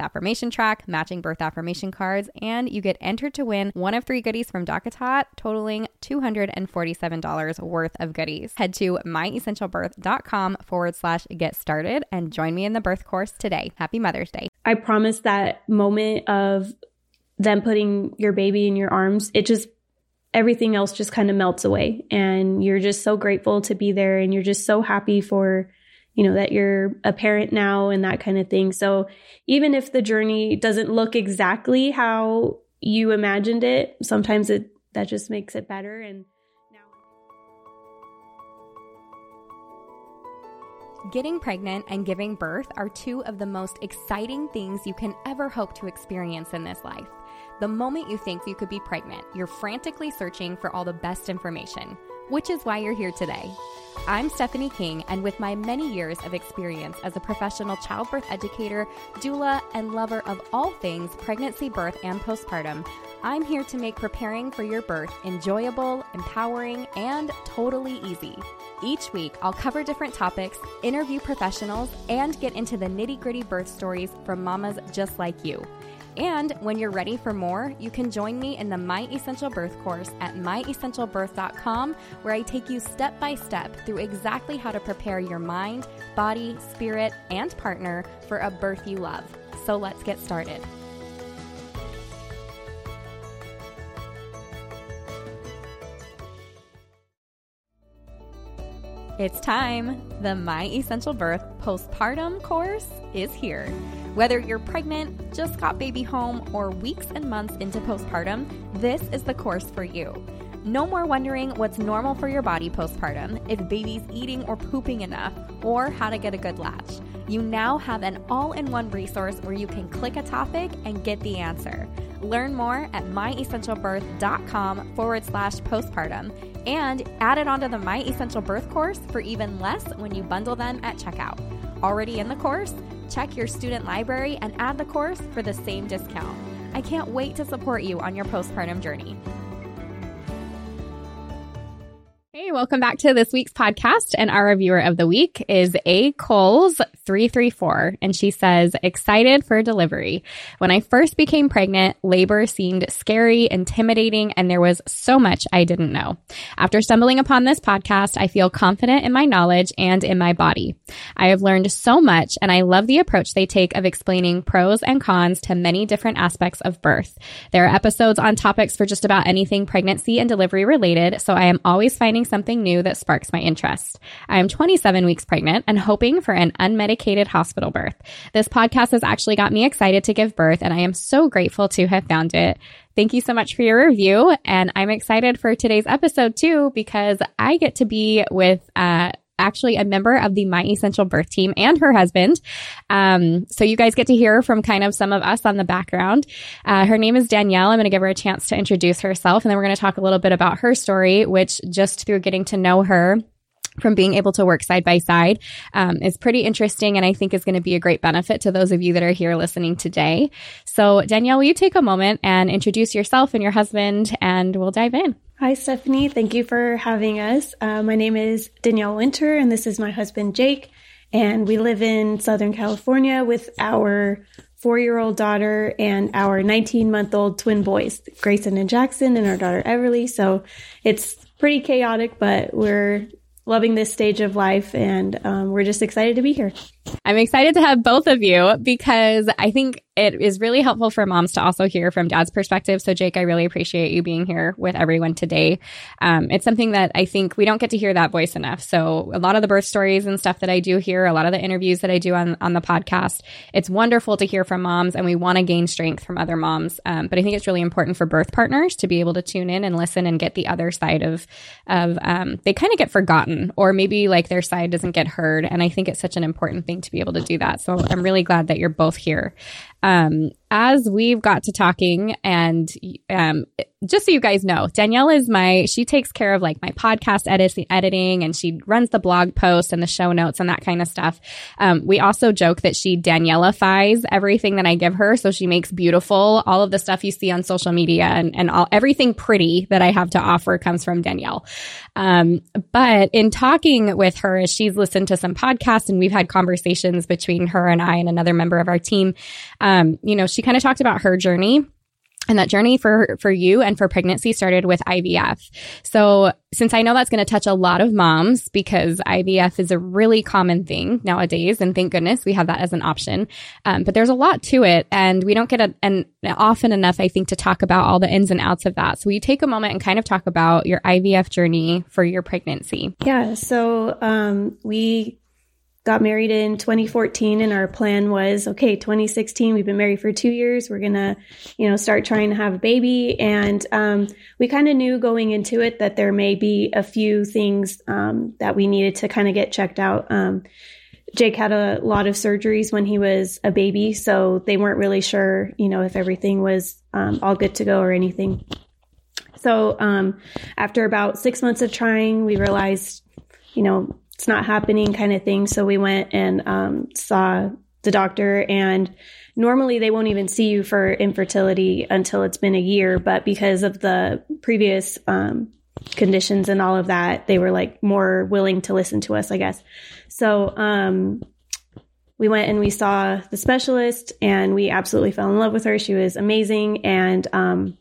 affirmation track, matching birth affirmation cards, and you get entered to win one of three goodies from DockATot, totaling $247 worth of goodies. Head to myessentialbirth.com forward slash get started and join me in the birth course today. Happy Mother's Day. I promise that moment of them putting your baby in your arms, it just everything else just kind of melts away and you're just so grateful to be there and you're just so happy for you know, that you're a parent now and that kind of thing. So even if the journey doesn't look exactly how you imagined it, sometimes it that just makes it better and now Getting pregnant and giving birth are two of the most exciting things you can ever hope to experience in this life. The moment you think you could be pregnant, you're frantically searching for all the best information, which is why you're here today. I'm Stephanie King, and with my many years of experience as a professional childbirth educator, doula, and lover of all things pregnancy, birth, and postpartum, I'm here to make preparing for your birth enjoyable, empowering, and totally easy. Each week, I'll cover different topics, interview professionals, and get into the nitty gritty birth stories from mamas just like you. And when you're ready for more, you can join me in the My Essential Birth course at myessentialbirth.com, where I take you step by step through exactly how to prepare your mind, body, spirit, and partner for a birth you love. So let's get started. It's time. The My Essential Birth postpartum course is here. Whether you're pregnant, just got baby home, or weeks and months into postpartum, this is the course for you. No more wondering what's normal for your body postpartum, if baby's eating or pooping enough, or how to get a good latch. You now have an all in one resource where you can click a topic and get the answer. Learn more at myessentialbirth.com forward slash postpartum and add it onto the My Essential Birth course for even less when you bundle them at checkout. Already in the course? Check your student library and add the course for the same discount. I can't wait to support you on your postpartum journey. Welcome back to this week's podcast. And our reviewer of the week is A. Coles334. And she says, excited for delivery. When I first became pregnant, labor seemed scary, intimidating, and there was so much I didn't know. After stumbling upon this podcast, I feel confident in my knowledge and in my body. I have learned so much, and I love the approach they take of explaining pros and cons to many different aspects of birth. There are episodes on topics for just about anything pregnancy and delivery related, so I am always finding something something new that sparks my interest. I am 27 weeks pregnant and hoping for an unmedicated hospital birth. This podcast has actually got me excited to give birth, and I am so grateful to have found it. Thank you so much for your review. And I'm excited for today's episode too, because I get to be with, uh, actually a member of the My Essential Birth team and her husband. Um, so you guys get to hear from kind of some of us on the background. Uh, her name is Danielle. I'm going to give her a chance to introduce herself, and then we're going to talk a little bit about her story, which just through getting to know her from being able to work side by side um, is pretty interesting and I think is going to be a great benefit to those of you that are here listening today. So, Danielle, will you take a moment and introduce yourself and your husband, and we'll dive in? Hi, Stephanie. Thank you for having us. Uh, my name is Danielle Winter, and this is my husband, Jake. And we live in Southern California with our four year old daughter and our 19 month old twin boys, Grayson and Jackson, and our daughter, Everly. So it's pretty chaotic, but we're loving this stage of life and um, we're just excited to be here. I'm excited to have both of you because I think it is really helpful for moms to also hear from dad's perspective. So, Jake, I really appreciate you being here with everyone today. Um, it's something that I think we don't get to hear that voice enough. So, a lot of the birth stories and stuff that I do here, a lot of the interviews that I do on, on the podcast, it's wonderful to hear from moms and we want to gain strength from other moms. Um, but I think it's really important for birth partners to be able to tune in and listen and get the other side of, of um, they kind of get forgotten or maybe like their side doesn't get heard. And I think it's such an important thing to be able to do that. So I'm really glad that you're both here. Um, as we've got to talking and um, just so you guys know, Danielle is my, she takes care of like my podcast edit, editing and she runs the blog post and the show notes and that kind of stuff. Um, we also joke that she Danielleifies everything that I give her. So she makes beautiful, all of the stuff you see on social media and, and all, everything pretty that I have to offer comes from Danielle. Um, but in talking with her, as she's listened to some podcasts and we've had conversations between her and I and another member of our team, um, you know, she kind of talked about her journey and that journey for for you and for pregnancy started with IVF. So, since I know that's going to touch a lot of moms because IVF is a really common thing nowadays, and thank goodness we have that as an option. Um, but there's a lot to it, and we don't get a, an often enough, I think, to talk about all the ins and outs of that. So, you take a moment and kind of talk about your IVF journey for your pregnancy? Yeah. So, um, we got married in 2014 and our plan was okay 2016 we've been married for two years we're gonna you know start trying to have a baby. And um, we kind of knew going into it that there may be a few things um, that we needed to kind of get checked out. Um, jake had a lot of surgeries when he was a baby so they weren't really sure you know if everything was um, all good to go or anything. So um, after about six months of trying we realized you know it's not happening kind of thing. So we went and um, saw the doctor and normally they won't even see you for infertility until it's been a year but because of the previous um, conditions and all of that they were like more willing to listen to us i guess so um, we went and we saw the specialist and we absolutely fell in love with her she was amazing and um,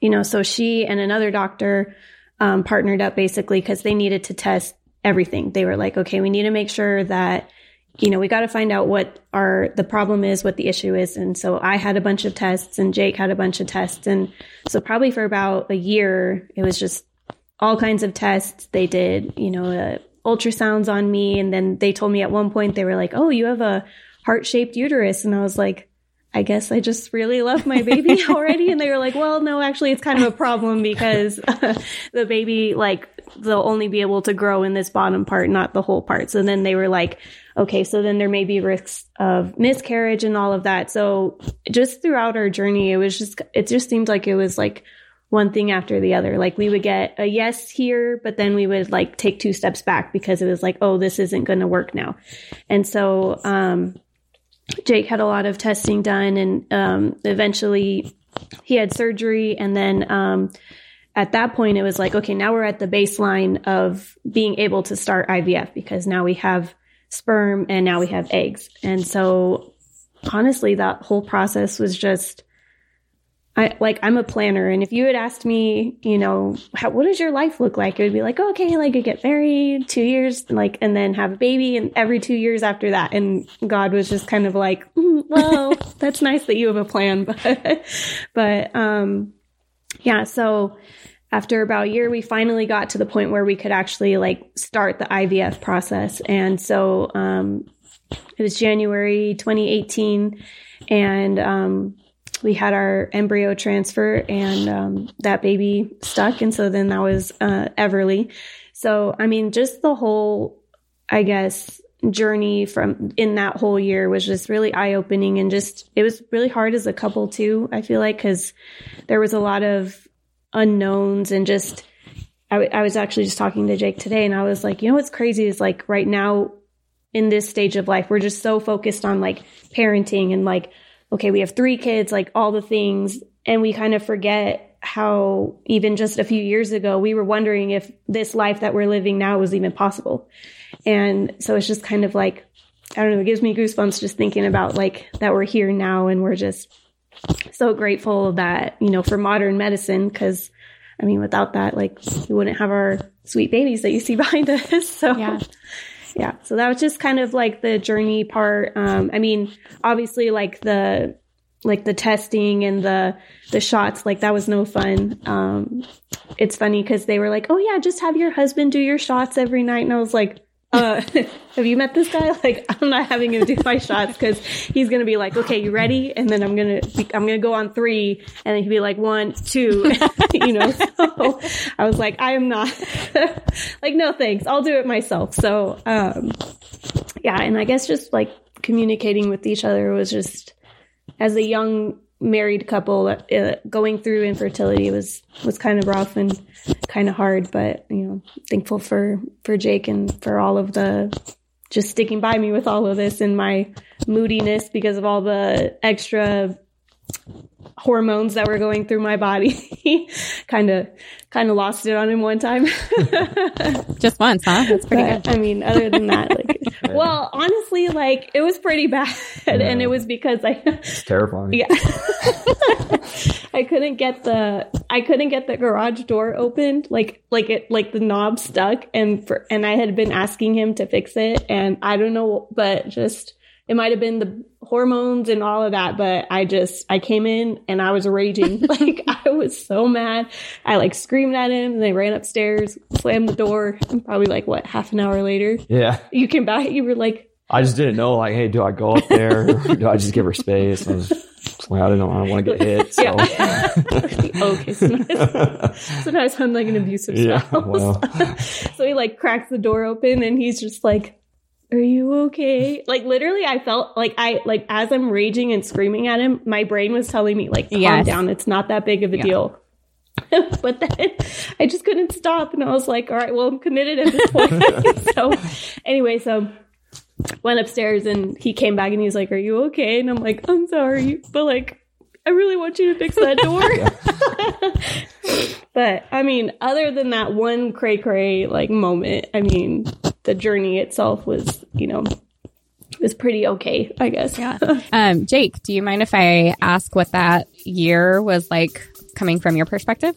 you know so she and another doctor um, partnered up basically because they needed to test everything. They were like, okay, we need to make sure that you know, we got to find out what our the problem is, what the issue is. And so I had a bunch of tests and Jake had a bunch of tests. And so probably for about a year, it was just all kinds of tests. They did, you know, uh, ultrasounds on me. And then they told me at one point, they were like, oh, you have a heart shaped uterus. And I was like, I guess I just really love my baby already. And they were like, well, no, actually, it's kind of a problem because uh, the baby, like, they'll only be able to grow in this bottom part, not the whole part. So then they were like, okay, so then there may be risks of miscarriage and all of that. So just throughout our journey, it was just, it just seemed like it was like one thing after the other. Like we would get a yes here, but then we would like take two steps back because it was like, oh, this isn't going to work now. And so, um, Jake had a lot of testing done and, um, eventually he had surgery and then, um, at that point, it was like, okay, now we're at the baseline of being able to start IVF because now we have sperm and now we have eggs. And so honestly, that whole process was just, I like, I'm a planner. And if you had asked me, you know, how, what does your life look like? It would be like, oh, okay, like I get married two years, like, and then have a baby and every two years after that. And God was just kind of like, mm, well, that's nice that you have a plan, but, but, um, yeah, so after about a year, we finally got to the point where we could actually like start the IVF process. And so um, it was January 2018, and um, we had our embryo transfer, and um, that baby stuck. And so then that was uh, Everly. So, I mean, just the whole, I guess, journey from in that whole year was just really eye opening and just it was really hard as a couple too i feel like because there was a lot of unknowns and just I, was actually just talking to Jake today and I was like, you know what's crazy is like right now in this stage of life, we're just so focused on like parenting and like, okay, we have three kids, like all the things, and we kind of forget how even just a few years ago we were wondering if this life that we're living now was even possible. And so it's just kind of like I don't know, it gives me goosebumps just thinking about like that we're here now and we're just so grateful that, you know, for modern medicine, because I mean, without that, like, we wouldn't have our sweet babies that you see behind us. So, yeah. Yeah. So that was just kind of like the journey part. Um, I mean, obviously, like the, like the testing and the the shots like that was no fun um it's funny because they were like oh yeah just have your husband do your shots every night and i was like uh, have you met this guy? Like, I'm not having him do my shots because he's gonna be like, okay, you ready? And then I'm gonna, I'm gonna go on three, and then he'd be like, one, two, you know. So I was like, I am not, like, no thanks, I'll do it myself. So, um, yeah, and I guess just like communicating with each other was just as a young married couple uh, going through infertility was was kind of rough and kind of hard but you know thankful for for Jake and for all of the just sticking by me with all of this and my moodiness because of all the extra hormones that were going through my body. kind of kind of lost it on him one time. Just once, huh? That's pretty but, good. I mean, other than that, like, well, honestly, like it was pretty bad, yeah. and it was because I. It's terrifying. Yeah. I couldn't get the I couldn't get the garage door opened like like it like the knob stuck and for and I had been asking him to fix it and I don't know but just it might have been the hormones and all of that, but I just, I came in and I was raging. like I was so mad. I like screamed at him and they ran upstairs, slammed the door. And probably like what, half an hour later. Yeah. You came back, you were like, I just didn't know, like, hey, do I go up there? do I just give her space? I was like, I don't know. I don't want to get hit. So. Yeah. Oh, okay. Sometimes, sometimes I'm like an abusive spouse. Yeah, well. so he like cracks the door open and he's just like, are you okay? Like literally I felt like I like as I'm raging and screaming at him, my brain was telling me like calm yes. down. It's not that big of a yeah. deal. but then I just couldn't stop and I was like, all right, well I'm committed at this point. so anyway, so went upstairs and he came back and he's like, Are you okay? And I'm like, I'm sorry, but like I really want you to fix that door. but I mean, other than that one cray cray like moment, I mean, the journey itself was, you know, was pretty okay, I guess. Yeah. um, Jake, do you mind if I ask what that year was like coming from your perspective?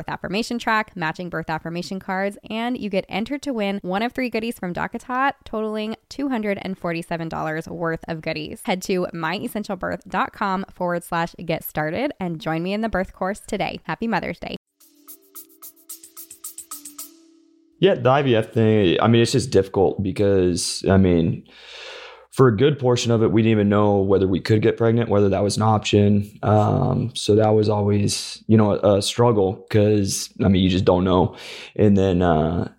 birth affirmation track, matching birth affirmation cards, and you get entered to win one of three goodies from DockATot, totaling $247 worth of goodies. Head to myessentialbirth.com forward slash get started and join me in the birth course today. Happy Mother's Day. Yeah, the IVF thing, I mean, it's just difficult because, I mean, for a good portion of it, we didn't even know whether we could get pregnant, whether that was an option. Um, so that was always, you know, a, a struggle because I mean, you just don't know. And then uh,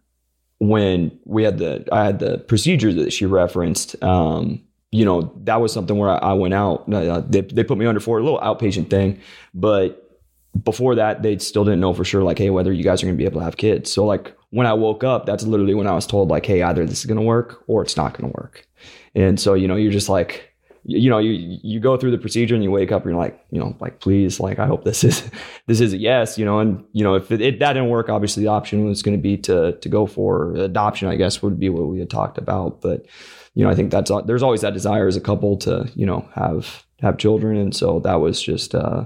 when we had the, I had the procedure that she referenced. Um, you know, that was something where I, I went out. Uh, they they put me under for a little outpatient thing, but before that, they still didn't know for sure, like, hey, whether you guys are going to be able to have kids. So, like, when I woke up, that's literally when I was told, like, hey, either this is to work or it's not to work. And so, you know, you're just like, you know, you you go through the procedure and you wake up and you're like, you know, like please, like I hope this is this is a yes, you know, and you know if it, it that didn't work, obviously the option was going to be to to go for adoption. I guess would be what we had talked about, but you know, I think that's there's always that desire as a couple to you know have have children, and so that was just uh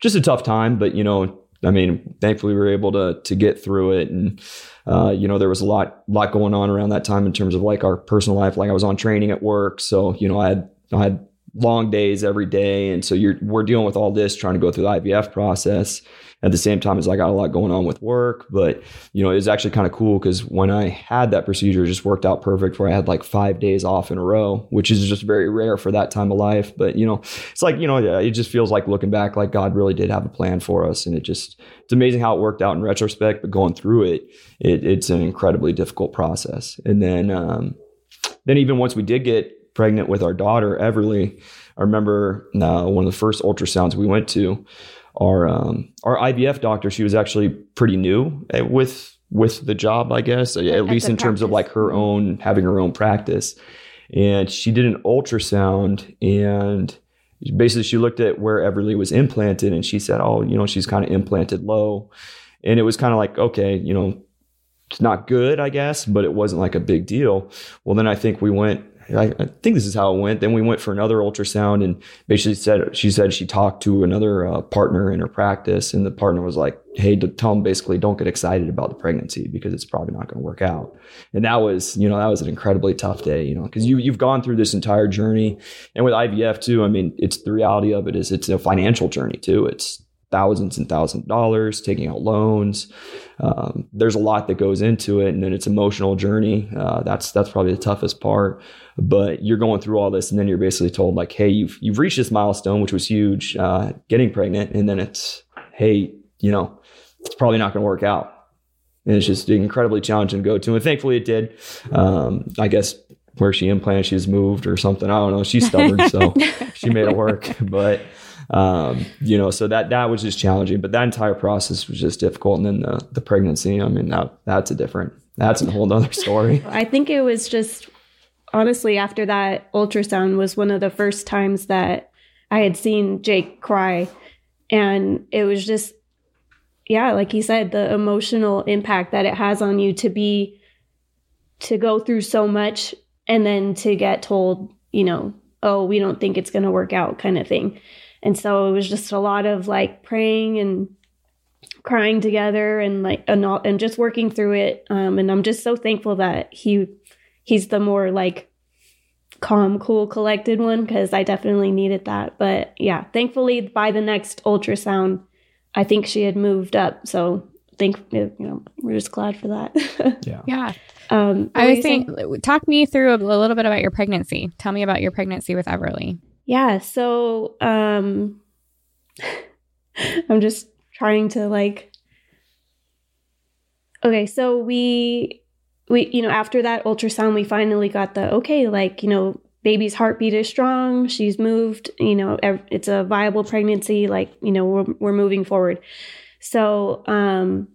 just a tough time, but you know, I mean, thankfully we were able to to get through it. And uh, you know, there was a lot, lot going on around that time in terms of like our personal life. Like I was on training at work, so you know, I had I had long days every day, and so you're we're dealing with all this, trying to go through the IVF process at the same time as I got a lot going on with work. But you know, it was actually kind of cool because when I had that procedure, it just worked out perfect. Where I had like five days off in a row, which is just very rare for that time of life. But you know, it's like you know, it just feels like looking back, like God really did have a plan for us, and it just it's amazing how it worked out in retrospect. But going through it, it it's an incredibly difficult process. And then um, then even once we did get pregnant with our daughter Everly, I remember uh, one of the first ultrasounds we went to our um, our IVF doctor, she was actually pretty new eh, with with the job, I guess, at, at least in practice. terms of like her own having her own practice. And she did an ultrasound and basically she looked at where Everly was implanted and she said, "Oh, you know, she's kind of implanted low." And it was kind of like, okay, you know, it's not good, I guess, but it wasn't like a big deal. Well, then I think we went I, I, think this is how it went. Then we went for another ultrasound, and basically said she said she talked to another uh, partner in her practice, and the partner was like, "Hey, tell them basically don't get excited about the pregnancy because it's probably not going to work out." And that was, you know, that was an incredibly tough day, you know, because you you've gone through this entire journey, and with IVF too. I mean, it's the reality of it is it's a financial journey too. It's thousands and thousands of dollars, taking out loans. Um, there's a lot that goes into it, and then it's emotional journey. Uh, that's that's probably the toughest part. But you're going through all this, and then you're basically told like, "Hey, you've you've reached this milestone, which was huge, uh, getting pregnant," and then it's, "Hey, you know, it's probably not going to work out." And it's just incredibly challenging to go to, and thankfully it did. Um, I guess where she implanted, she's moved or something. I don't know. She's stubborn, so she made it work. But um, you know, so that that was just challenging. But that entire process was just difficult. And then the the pregnancy, I mean, that that's a different that's a whole other story. I think it was just honestly after that ultrasound was one of the first times that I had seen Jake cry, and it was just yeah, like he said, the emotional impact that it has on you to be to go through so much and then to get told, you know, oh, we don't think it's going to work out kind of thing. And so it was just a lot of like praying and crying together and like and, all, and just working through it. Um, and I'm just so thankful that he he's the more like calm, cool, collected one because I definitely needed that. But yeah, thankfully by the next ultrasound, I think she had moved up. So think you know we're just glad for that. yeah. Yeah. Um, I was saying, saying, talk me through a, a little bit about your pregnancy. Tell me about your pregnancy with Everly. Yeah. So um, I'm just trying to like. Okay, so we we you know after that ultrasound we finally got the okay like you know baby's heartbeat is strong she's moved you know it's a viable pregnancy like you know we're, we're moving forward so um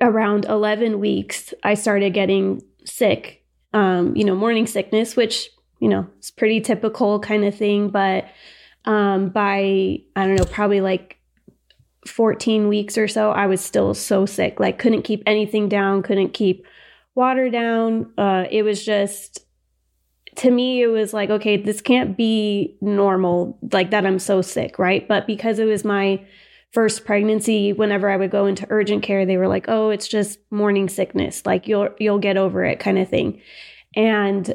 around 11 weeks i started getting sick um you know morning sickness which you know, it's pretty typical kind of thing. But um, by, I don't know, probably like 14 weeks or so, I was still so sick. Like, couldn't keep anything down, couldn't keep water down. Uh, it was just, to me, it was like, okay, this can't be normal, like that I'm so sick, right? But because it was my first pregnancy, whenever I would go into urgent care, they were like, oh, it's just morning sickness. Like, you'll, you'll get over it kind of thing. And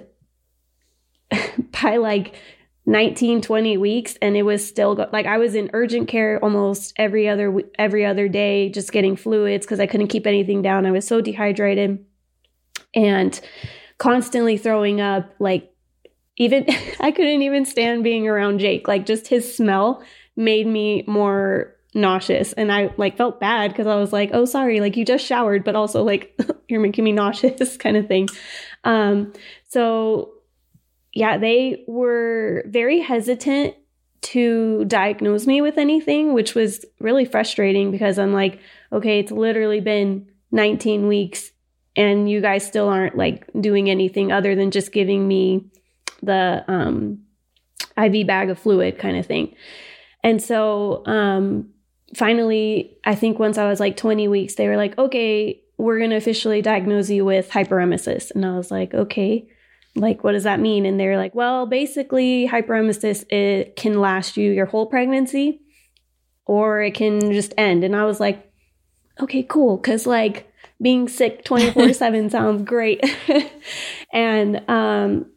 by like 19 20 weeks and it was still go- like I was in urgent care almost every other every other day just getting fluids cuz I couldn't keep anything down. I was so dehydrated and constantly throwing up like even I couldn't even stand being around Jake. Like just his smell made me more nauseous and I like felt bad cuz I was like, "Oh, sorry, like you just showered, but also like you're making me nauseous" kind of thing. Um so yeah, they were very hesitant to diagnose me with anything, which was really frustrating because I'm like, okay, it's literally been 19 weeks and you guys still aren't like doing anything other than just giving me the um, IV bag of fluid kind of thing. And so um, finally, I think once I was like 20 weeks, they were like, okay, we're going to officially diagnose you with hyperemesis. And I was like, okay like what does that mean? And they're like well basically hyperemesis it can last you your whole pregnancy or it can just end. And i was like okay cool. Because like being sick 24 7 sounds great. And um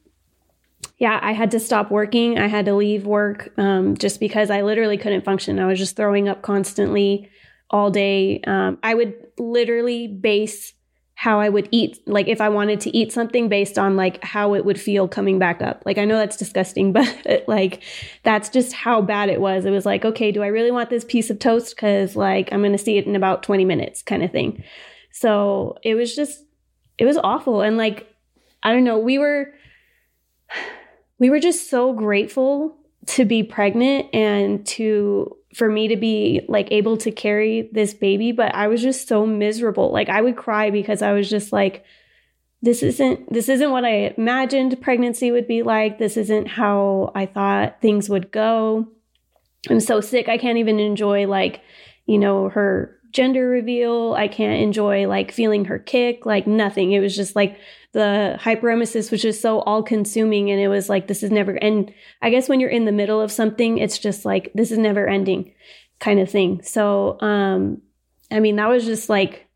yeah i had to stop working. I had to leave work um, just because i literally couldn't function. I was just throwing up constantly all day. Um, i would literally base how I would eat, like if I wanted to eat something based on like how it would feel coming back up. Like I know that's disgusting, but like that's just how bad it was. It was like, okay, do I really want this piece of toast? Cause like I'm to see it in about 20 minutes kind of thing. So it was just, it was awful. And like, I don't know, we were, we were just so grateful to be pregnant and to for me to be like able to carry this baby, but I was just so miserable. Like I would cry because I was just like this isn't this isn't what I imagined pregnancy would be like. This isn't how I thought things would go. I'm so sick I can't even enjoy like, you know, her gender reveal. I can't enjoy like feeling her kick, like nothing. It was just like the hyperemesis was just so all consuming. And it was like, this is never, and I guess when you're in the middle of something, it's just like, this is never ending kind of thing. So, um, I mean, that was just like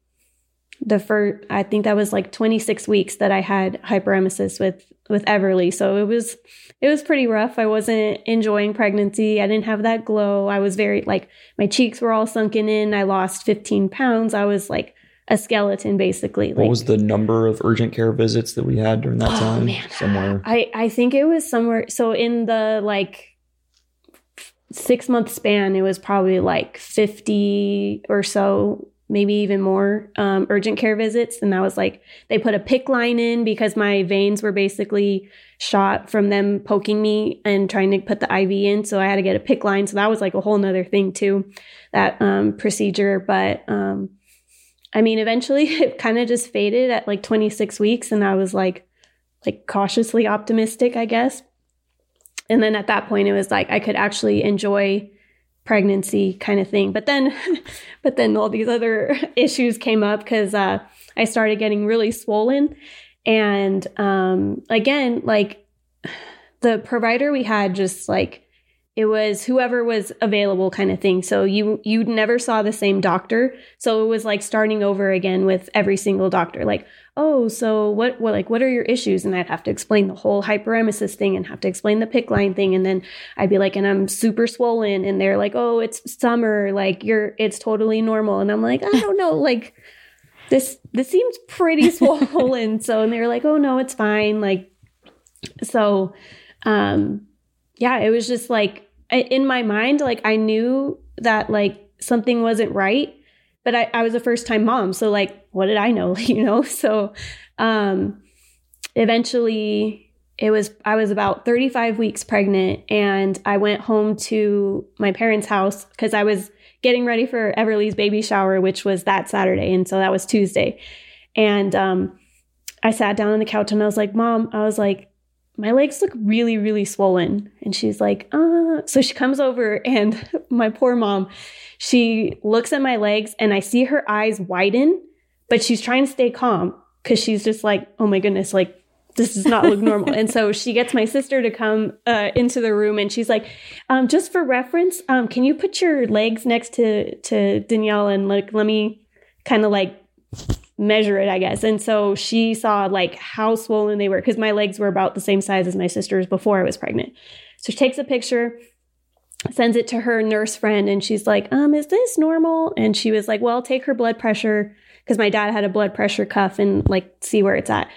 the first, I think that was like 26 weeks that I had hyperemesis with, with Everly. So it was, it was pretty rough. I wasn't enjoying pregnancy. I didn't have that glow. I was very like, my cheeks were all sunken in. I lost 15 pounds. I was like a skeleton basically. What like, was the number of urgent care visits that we had during that Oh, time? man. Somewhere. I, I think it was somewhere. So in the like six month span, it was probably like 50 or so, maybe even more um, urgent care visits. And that was like, they put a PICC line in because my veins were basically shot from them poking me and trying to put the IV in. So I had to get a PICC line. So that was like a whole nother thing too, that um, procedure. But um, I mean, eventually it kind of just faded at like 26 weeks. And I was like, like cautiously optimistic, I guess. And then at that point, it was like I could actually enjoy pregnancy kind of thing. But then, but then all these other issues came up because uh, I started getting really swollen. And um, again, like the provider we had just like it was whoever was available kind of thing. So you you never saw the same doctor. So it was like starting over again with every single doctor like oh so what what like what are your issues? And i'd have to explain the whole hyperemesis thing and have to explain the PICC line thing. And then i'd be like and i'm super swollen. And they're like oh it's summer. Like you're it's totally normal. And i'm like i don't know. Like this this seems pretty swollen. So and they were like oh no it's fine. Like so um yeah it was just like in my mind like i knew that like something wasn't right but I, I was a first time mom. So like what did i know you know? So um eventually it was i was about 35 weeks pregnant and i went home to my parents house because i was getting ready for everly's baby shower which was that saturday. And so that was tuesday. And um i sat down on the couch and i was like mom i was like my legs look really, really swollen. And she's like, uh, so she comes over and my poor mom, she looks at my legs and I see her eyes widen, but she's trying to stay calm because she's just like, oh my goodness, like this does not look normal. and so she gets my sister to come uh, into the room and she's like, um, just for reference, um, can you put your legs next to, to Danielle and like, let me kind of like measure it, I guess. And so she saw like how swollen they were because my legs were about the same size as my sister's before I was pregnant. So she takes a picture, sends it to her nurse friend, and she's like, um, is this normal? And she was like, well, take her blood pressure because my dad had a blood pressure cuff and like see where it's at.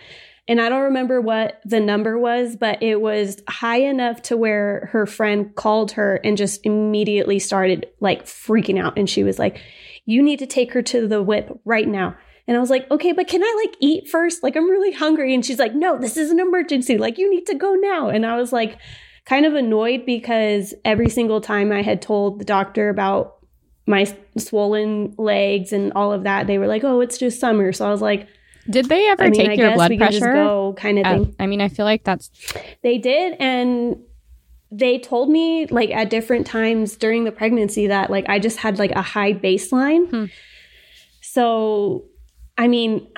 And I don't remember what the number was, but it was high enough to where her friend called her and just immediately started like freaking out. And she was like, You need to take her to the whip right now. And I was like, okay, but can I like eat first? Like, I'm really hungry. And she's like, no, this is an emergency. Like, you need to go now. And I was like, kind of annoyed because every single time I had told the doctor about my swollen legs and all of that, they were like, oh, it's just summer. So I was like, Did they ever I mean, take I your blood we can just pressure? go kind of Uh, thing. I mean, I feel like that's They did. And they told me like at different times during the pregnancy that like I just had like a high baseline. Hmm. So, I mean,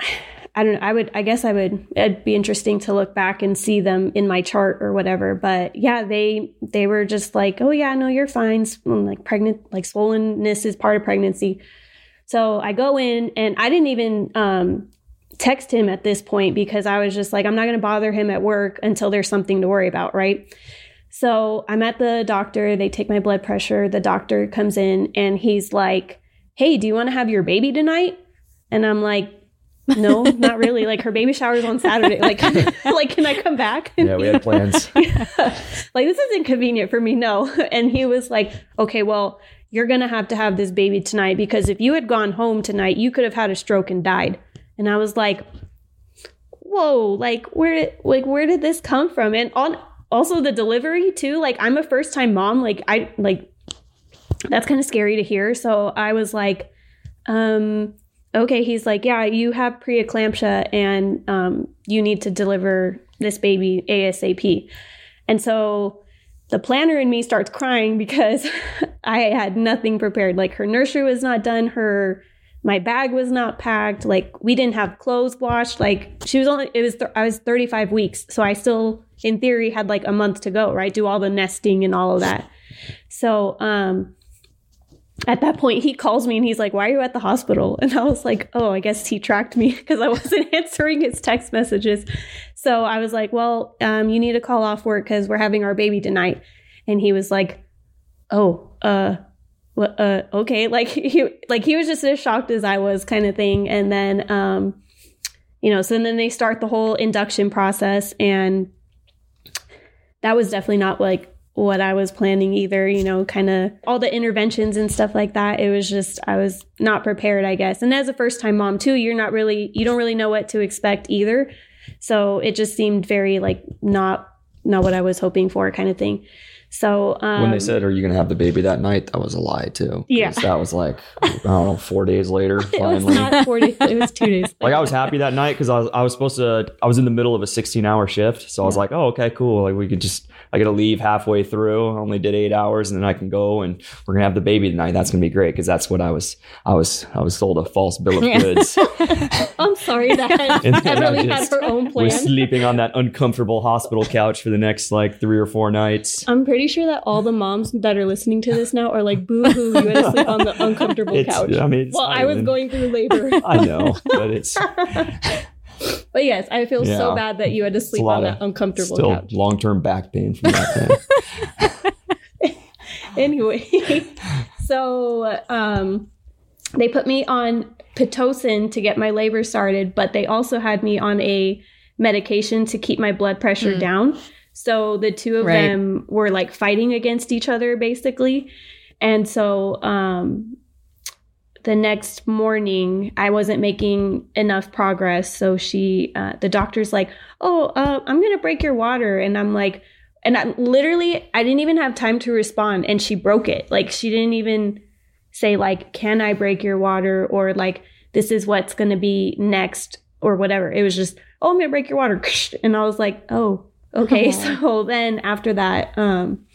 I don't know. I would, I guess I would, it'd be interesting to look back and see them in my chart or whatever. But yeah, they, they were just like, oh yeah, no, you're fine. Like pregnant, like swollenness is part of pregnancy. So I go in and I didn't even, um, text him at this point because I was just like, I'm not going to bother him at work until there's something to worry about, right? So I'm at the doctor. They take my blood pressure. The doctor comes in and he's like, Hey, do you want to have your baby tonight? And I'm like, No, not really. Like her baby shower's on Saturday. Like, like can I come back? Yeah, we had plans. like this is inconvenient for me no and he was like okay well you're gonna have to have this baby tonight because if you had gone home tonight you could have had a stroke and died and i was like whoa like where did like where did this come from and on also the delivery too like i'm a first time mom like i like that's kind of scary to hear so i was like um okay he's like yeah you have preeclampsia and um you need to deliver this baby asap and so the planner in me starts crying because I had nothing prepared. Like her nursery was not done, her my bag was not packed. Like we didn't have clothes washed. Like she was only, it was, th- I was 35 weeks. So I still, in theory, had like a month to go, right? Do all the nesting and all of that. So, um, at that point, he calls me and he's like, Why are you at the hospital? And I was like, Oh, I guess he tracked me because I wasn't answering his text messages. So I was like, Well, um, you need to call off work because we're having our baby tonight. And he was like, Oh, uh, uh, okay. Like he, like he was just as shocked as I was kind of thing. And then, um, you know, so then they start the whole induction process and that was definitely not like what I was planning either, you know, kind of all the interventions and stuff like that. It was just, I was not prepared, I guess. And as a first time mom, too, you're not really, you don't really know what to expect either. So it just seemed very like not, not what I was hoping for kind of thing. So um, when they said, "Are you going to have the baby that night?" That was a lie too. Yeah. that was like I don't know, four days later. it was Finally, not 40, it was two days. like I was happy that night because I was I was supposed to. I was in the middle of a 16 hour shift, so I was Yeah. like, "Oh, okay, cool. Like we could just I got to leave halfway through. I only did eight hours, and then I can go and we're gonna have the baby tonight. That's gonna be great because that's what I was. I was I was sold a false bill of Yeah. goods. I'm sorry that Everly had her own plan. was sleeping on that uncomfortable hospital couch for the next like three or four nights. I'm pretty sure that all the moms that are listening to this now are like, boo hoo, you had to sleep on the uncomfortable It's, couch. I mean, Well, I was even- going through labor. I know, but it's But yes, I feel so bad that you had to sleep on that uncomfortable still couch. long term back pain from that thing. Anyway, so um, they put me on Pitocin to get my labor started, but they also had me on a medication to keep my blood pressure Mm. down. So the two of Right. them were like fighting against each other basically. And so um, the next morning, I wasn't making enough progress. So she, uh, the doctor's like, "Oh, uh, I'm gonna break your water," and I'm like, and I literally, I didn't even have time to respond, and she broke it. Like she didn't even say like, "Can I break your water?" or like, "This is what's gonna be next," or whatever. It was just, "Oh, I'm gonna break your water," and I was like, "Oh, okay." Aw. So then after that, um,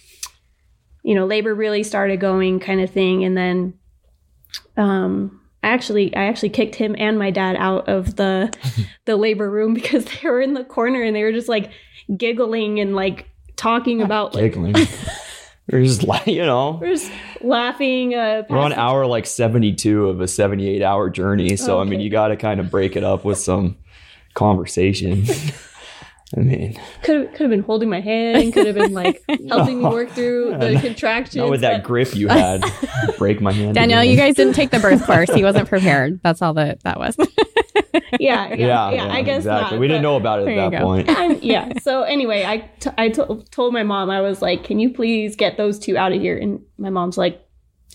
you know, labor really started going, kind of thing, and then um I actually I actually kicked him and my dad out of the the labor room because they were in the corner and they were just like giggling and like talking about like Giggling. We're just like, you know, we're just laughing uh we're on hour like 72 of a 78 hour journey. So, I mean, you got to kind of break it up with some conversation. I mean, could have, could have been holding my hand could have been like helping me work through the No. contractions not with that grip you had. break my hand. Danielle, you guys didn't take the birth course. He wasn't prepared. That's all that that was. yeah, yeah yeah, I guess exactly. not, we didn't know about it at that go. point. I'm- yeah. So anyway, I t- I to- told my mom I was like, "Can you please get those two out of here?" And my mom's like,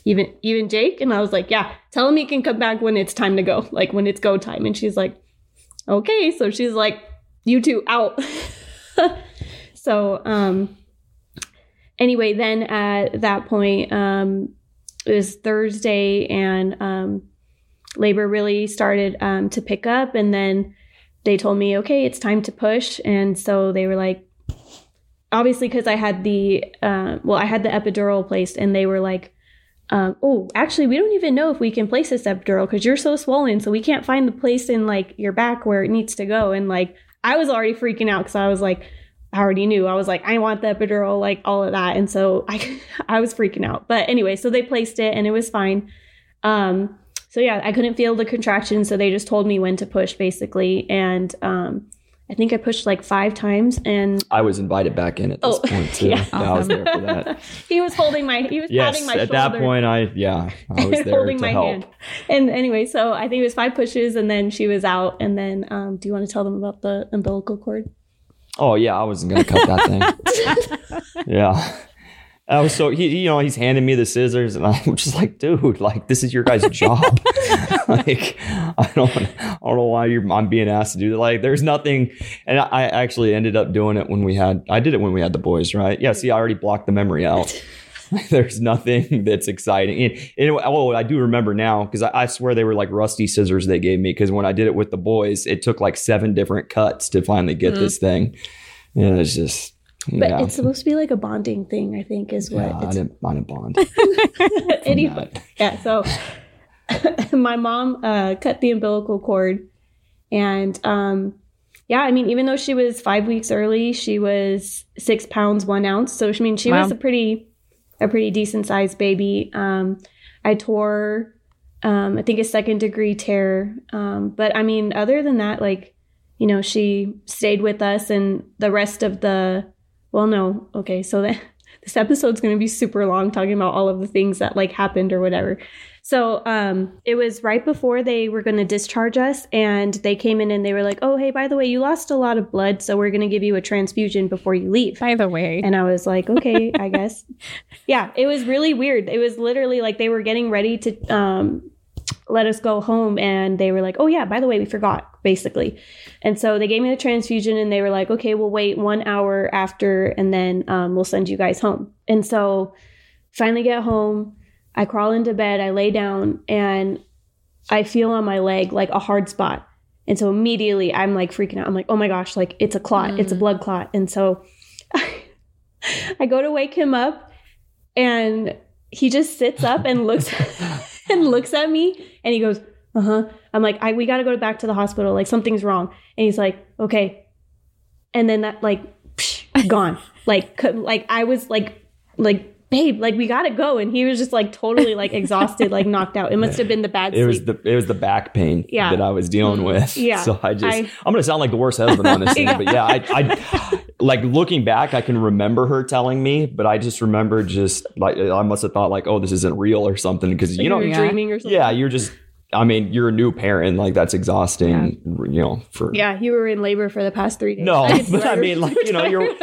"Even even Jake?" And I was like, "Yeah, tell him he can come back when it's time to go, like when it's go time." And she's like, "Okay." So she's like, "You two out." so um. Anyway, then at that point, um, it was Thursday, and um, labor really started um, to pick up, and then they told me, okay, it's time to push. And so they were like, obviously, because I had the, uh, well, I had the epidural placed, and they were like, um, oh, actually, we don't even know if we can place this epidural because you're so swollen. So we can't find the place in like your back where it needs to go. And like, I was already freaking out because I was like, I already knew. I was like, I want the epidural, like all of that. And so I, I was freaking out. But anyway, so they placed it and it was fine. Um, so yeah, I couldn't feel the contractions, so they just told me when to push basically. And um, I think I pushed like five times, and I was invited back in at this Oh, point too. yeah. I was there for that. he was holding my, he was Yes, patting my at shoulder. that point, I yeah, I was there holding to my help. hand. And anyway, so I think it was five pushes, and then she was out. And then, um, do you want to tell them about the umbilical cord? Oh yeah, I wasn't gonna cut that thing. yeah. I was so he you know he's handing me the scissors and I'm just like dude like this is your guys' job like I don't I don't know why you're I'm being asked to do that like there's nothing and I, I actually ended up doing it when we had I did it when we had the boys right yeah see I already blocked the memory out there's nothing that's exciting and, and oh I do remember now because I, I swear they were like rusty scissors they gave me because when I did it with the boys it took like seven different cuts to finally get Mm. this thing and it's just But yeah. it's supposed to be like a bonding thing, I think, is what Yeah, I didn't, I didn't bond. anyway, yeah. So my mom uh, cut the umbilical cord. And um, yeah, I mean, even though she was five weeks early, she was six pounds, one ounce. So, I mean, she Wow. was a pretty, a pretty decent sized baby. Um, I tore, um, I think a second degree tear. Um, but I mean, other than that, like, you know, she stayed with us and the rest of the, well, no, okay. So that this episode's going to be super long talking about all of the things that like happened or whatever. So um, it was right before they were going to discharge us, and they came in and they were like, "Oh, hey, by the way, you lost a lot of blood, so we're going to give you a transfusion before you leave." By the way, And I was like, "Okay, I guess." Yeah, it was really weird. It was literally like they were getting ready to um, let us go home, and they were like, "Oh yeah, by the way, we forgot." Basically, and so they gave me the transfusion, and they were like, "Okay, we'll wait one hour after, and then um, we'll send you guys home." And so finally get home. I crawl into bed, I lay down, and I feel on my leg like a hard spot. And so immediately I'm like freaking out. I'm like, oh my gosh, like it's a clot, it's a blood clot. And so I go to wake him up and he just sits up and looks and looks at me and he goes, uh-huh. I'm like, I we gotta go back to the hospital. Like something's wrong. And he's like, okay. And then that like psh, gone. like like I was like like babe, like we gotta go. And he was just like totally like exhausted, like knocked out. It must have been the bad It sleep. was the it was the back pain Yeah. that I was dealing mm-hmm. with. Yeah. So I just I, I- am gonna sound like the worst husband on this thing, Yeah. but yeah, I, I like looking back, I can remember her telling me, but I just remember just like I must have thought like, oh, this isn't real or something because you know, you're yeah. dreaming or something. yeah, you're just. I mean, you're a new parent, like that's exhausting. You know, for Yeah, you were in labor for the past three days. No, just but I mean, like, you know, you're-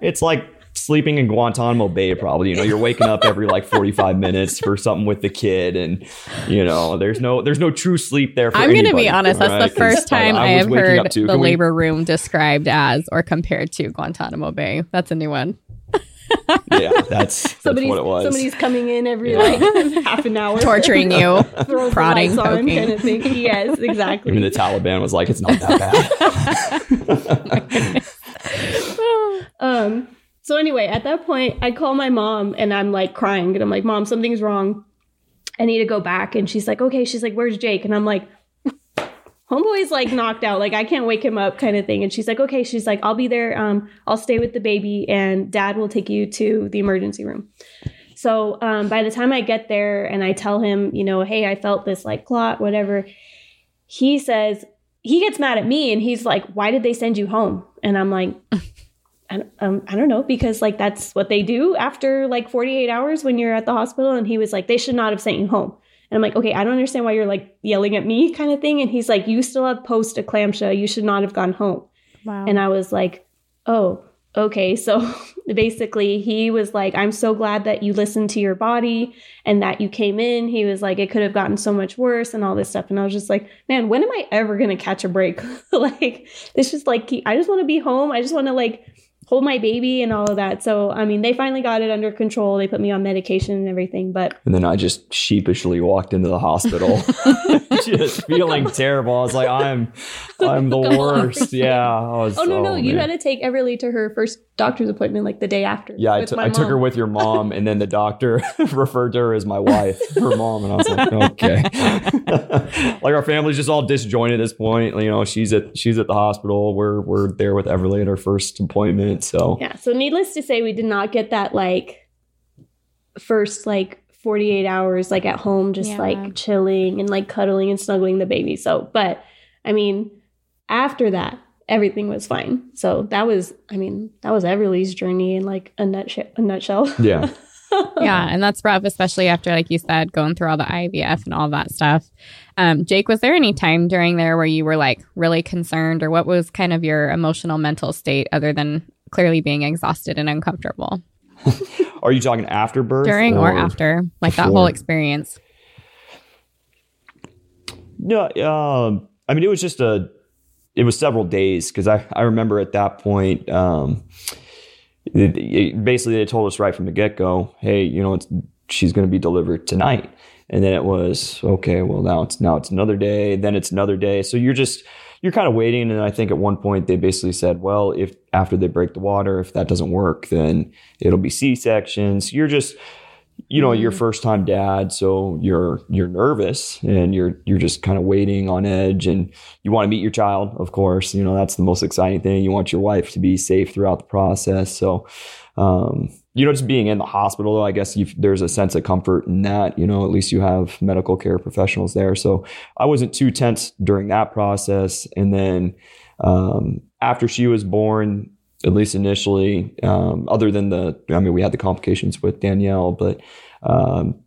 it's like sleeping in Guantanamo Bay, probably. You know, you're waking up every like 45 minutes for something with the kid, and you know, there's no there's no true sleep there. For I'm going to be honest. That's right? the first time I I, was have heard too. the Can we- labor room described as or compared to Guantanamo Bay. That's a new one. yeah, that's that's somebody's, what it was. somebody's coming in every Yeah. like half an hour, Torturing you, prodding, lights on poking. kind of thing. Yes, exactly. Even the Taliban was like, it's not that bad. Um, so anyway, at that point, I call my mom and I'm like crying and I'm like, Mom, something's wrong. I need to go back. And she's like, Okay. She's like, Where's Jake? And I'm like, Homeboy's like knocked out. Like I can't wake him up, kind of thing. And she's like, Okay. She's like, I'll be there. Um, I'll stay with the baby and dad will take you to the emergency room. So um, by the time I get there and I tell him, you know, hey, I felt this like clot, whatever, he says, he gets mad at me and he's like, why did they send you home? And I'm like, I, um, I don't know because like that's what they do after like 48 hours when you're at the hospital. And he was like they should not have sent you home. And i'm like okay i don't understand why you're like yelling at me kind of thing. And he's like you still have post eclampsia. You should not have gone home. Wow. and i was like oh okay. So basically he was like i'm so glad that you listened to your body and that you came in. He was like it could have gotten so much worse and all this stuff. And i was just like man when am i ever going to catch a break? Like this just like i just want to be home. I just want to like hold my baby and all of that so i mean they finally got it under control they put me on medication and everything but And then I just sheepishly walked into the hospital, just feeling terrible. I was like, I'm, I'm the worst. Yeah. I was, oh no no oh, you had to take everly to her first doctor's appointment like the day after Yeah, I with took- my I took her with your mom, and then the doctor referred to her as my wife, her mom, and I was like, okay. like our family's just all disjointed at this point. You know, she's at she's at the hospital. We're we're there with Everly at her first appointment. So Yeah. So needless to say, we did not get that like first like 48 hours like at home, just Yeah. like chilling and like cuddling and snuggling the baby. So, but I mean, after that, everything was fine. So that was, I mean, that was Everly's journey in like a nutshell. A nutshell. yeah, yeah, and that's rough, especially after, like you said, going through all the IVF and all that stuff. Um, Jake, was there any time during there where you were like really concerned, or what was kind of your emotional, mental state, other than clearly being exhausted and uncomfortable are you talking after birth during or, after, like that whole experience? No, um, I mean it was just a, it was several days because I I remember at that point, um, it, it- basically they told us right from the get go, hey, you know, it's she's going to be delivered tonight, and then it was okay. Well, now it's now it's another day, then it's another day, so you're just you're kind of waiting, and I think at one point they basically said, well, if after they break the water, if that doesn't work, then it'll be C sections. You're just you know, your Mm. first time dad, so you're you're nervous and you're you're just kind of waiting on edge and you want to meet your child, of course. You know, that's the most exciting thing. You want your wife to be safe throughout the process. So um, you know, just being in the hospital, I guess there's a sense of comfort in that. You know, at least you have medical care professionals there. So I wasn't too tense during that process. And then um, after she was born, at least initially, um, other than the, I mean, we had the complications with Danielle, but um,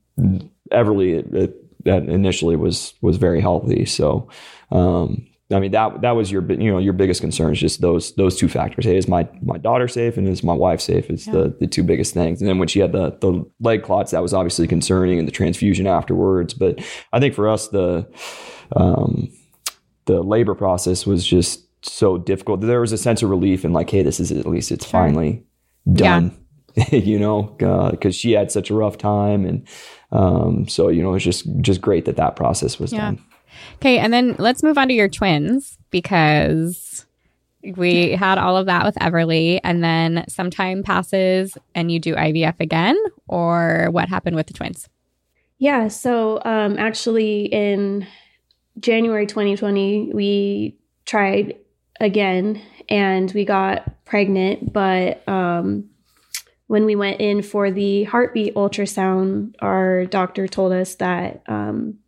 Everly, it, it, that initially was was very healthy. So. Um, I mean that that was your you know your biggest concern is just those those two factors. Hey, is my my daughter safe and is my wife safe? Is the the two biggest things. And then when she had the the leg clots, that was obviously concerning, and the transfusion afterwards. But I think for us the um, the labor process was just so difficult. There was a sense of relief and like, hey, this is at least it's Sure. finally done. you know, because she had such a rough time, and um, so you know it's just just great that that process was Yeah. done. Okay, and then let's move on to your twins because we had all of that with Everly, and then some time passes and you do IVF again, or what happened with the twins? Yeah. So um, actually, in January 2020, we tried again and we got pregnant. But um, when we went in for the heartbeat ultrasound, our doctor told us that um,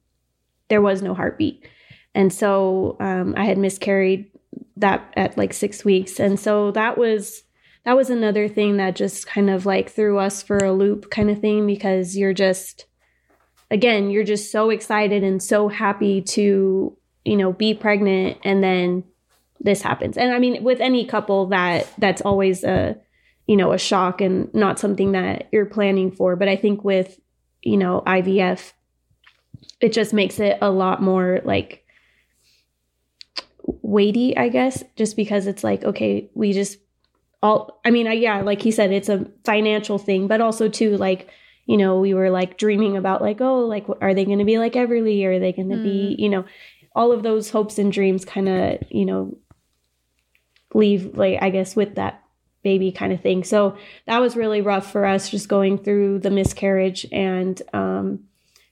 there was no heartbeat. And so um, I had miscarried that at like six weeks. And so that was that was another thing that just kind of like threw us for a loop kind of thing because you're just again, you're just so excited and so happy to, you know, be pregnant and then this happens. And I mean, with any couple that that's always a, you know, a shock and not something that you're planning for, but I think with, you know, IVF it just makes it a lot more like weighty, I guess, just because it's like, okay, we just all I mean, I yeah, like he said it's a financial thing, but also too like you know, we were like dreaming about like, oh, like are they going to be like Everly? Are they going to be, you know, all of those hopes and dreams kind of, you know, leave like I guess with that baby kind of thing. So that was really rough for us just going through the miscarriage and um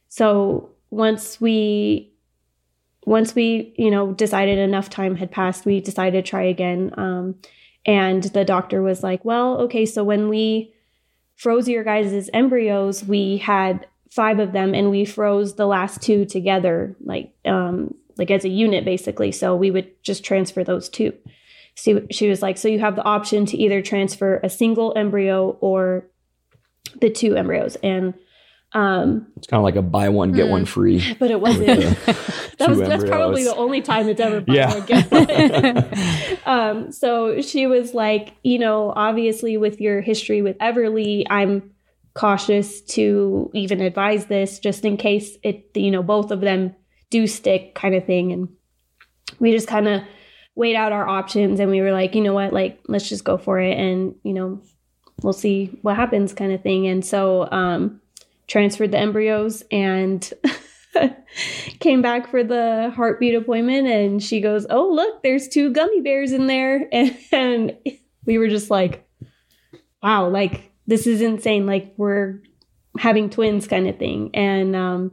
so once we once we, you know, decided enough time had passed, we decided to try again. Um and the doctor was like, "Well, okay, so when we froze your guys' embryos, we had five of them and we froze the last two together, like um like as a unit basically. So we would just transfer those two. So she was like, so you have the option to either transfer a single embryo or the two embryos. And um It's kind of like a buy one get Mm. one free. but it wasn't that was that's probably the only time it's ever been Yeah. again. um, so she was like, you know, obviously with your history with Everly, I'm cautious to even advise this just in case it, you know, both of them do stick kind of thing. And we just kind of weighed out our options and we were like, you know what, like, let's just go for it. And, you know, we'll see what happens kind of thing. And so, um, transferred the embryos and came back for the heartbeat appointment. And she goes oh look there's two gummy bears in there. And, and we were just like wow like this is insane. Like we're having twins kind of thing. And um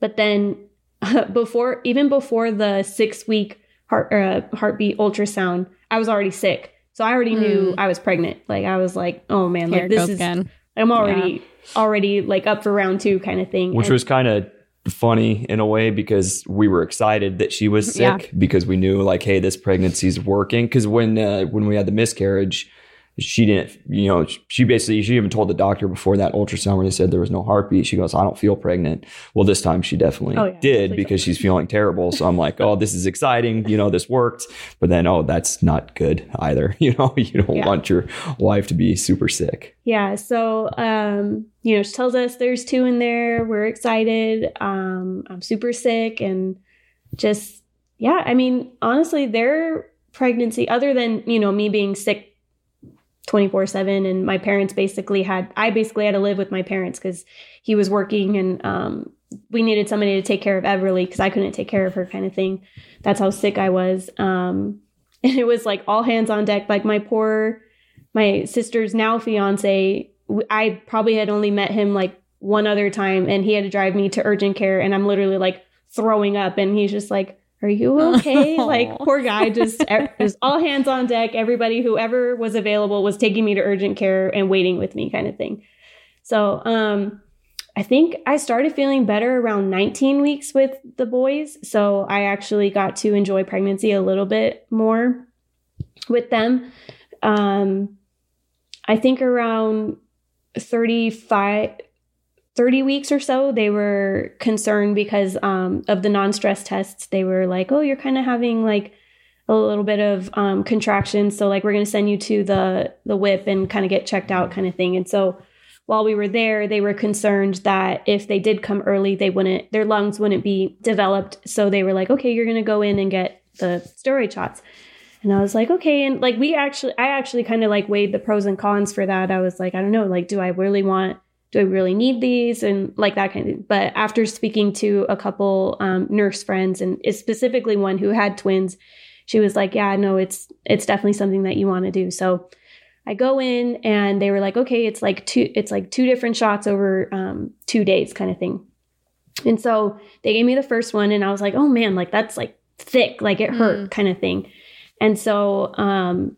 but then before even before the six week heart uh, heartbeat ultrasound i was already sick. So i already knew i was pregnant. Like i was like oh man Here like this goes is again. i'm already already like up for round two kind of thing which And- was kind of funny in a way because we were excited that she was sick Yeah. because we knew like hey this pregnancy's working because when uh, when we had the miscarriage she didn't you know she basically she even told the doctor before that ultrasound where they said there was no heartbeat. She goes i don't feel pregnant. Well this time she definitely Oh, yeah, did because she's feeling terrible. So i'm like oh this is exciting. You know this worked. But then oh that's not good either. You know you don't Yeah. want your wife to be super sick. Yeah, so um, you know, she tells us there's two in there. We're excited. Um, I'm super sick and just yeah, I mean, honestly, their pregnancy, other than, you know, me being sick 24-7 and my parents basically had I basically had to live with my parents because he was working and um we needed somebody to take care of Everly because I couldn't take care of her kind of thing. That's how sick I was. Um and it was like all hands on deck. Like my poor my sister's now fiance, i probably had only met him like one other time and he had to drive me to urgent care and I'm literally like throwing up and he's just like, are you okay? like poor guy, just just all hands on deck. Everybody, whoever was available, was taking me to urgent care and waiting with me, kind of thing. So, um, I think I started feeling better around 19 weeks with the boys. So I actually got to enjoy pregnancy a little bit more with them. Um, I think around 35, 30 weeks or so, they were concerned because um, of the non stress tests. They were like, oh, you're kind of having like a little bit of um, contractions. So, like, we're going to send you to the, the whip and kind of get checked out, kind of thing. And so, while we were there, they were concerned that if they did come early, they wouldn't, their lungs wouldn't be developed. So they were like, okay, you're going to go in and get the steroid shots. And I was like, okay. And like, we actually, I actually kind of like weighed the pros and cons for that. I was like, I don't know, like, do I really want, do I really need these? And like that kind of thing. But after speaking to a couple um, nurse friends and specifically one who had twins, she was like, yeah, no, it's, it's definitely something that you want to do. So I go in and they were like, okay, it's like two, it's like two different shots over um, two days kind of thing. And so they gave me the first one and I was like, oh man, like that's like thick, like it hurt mm. kind of thing. And so um,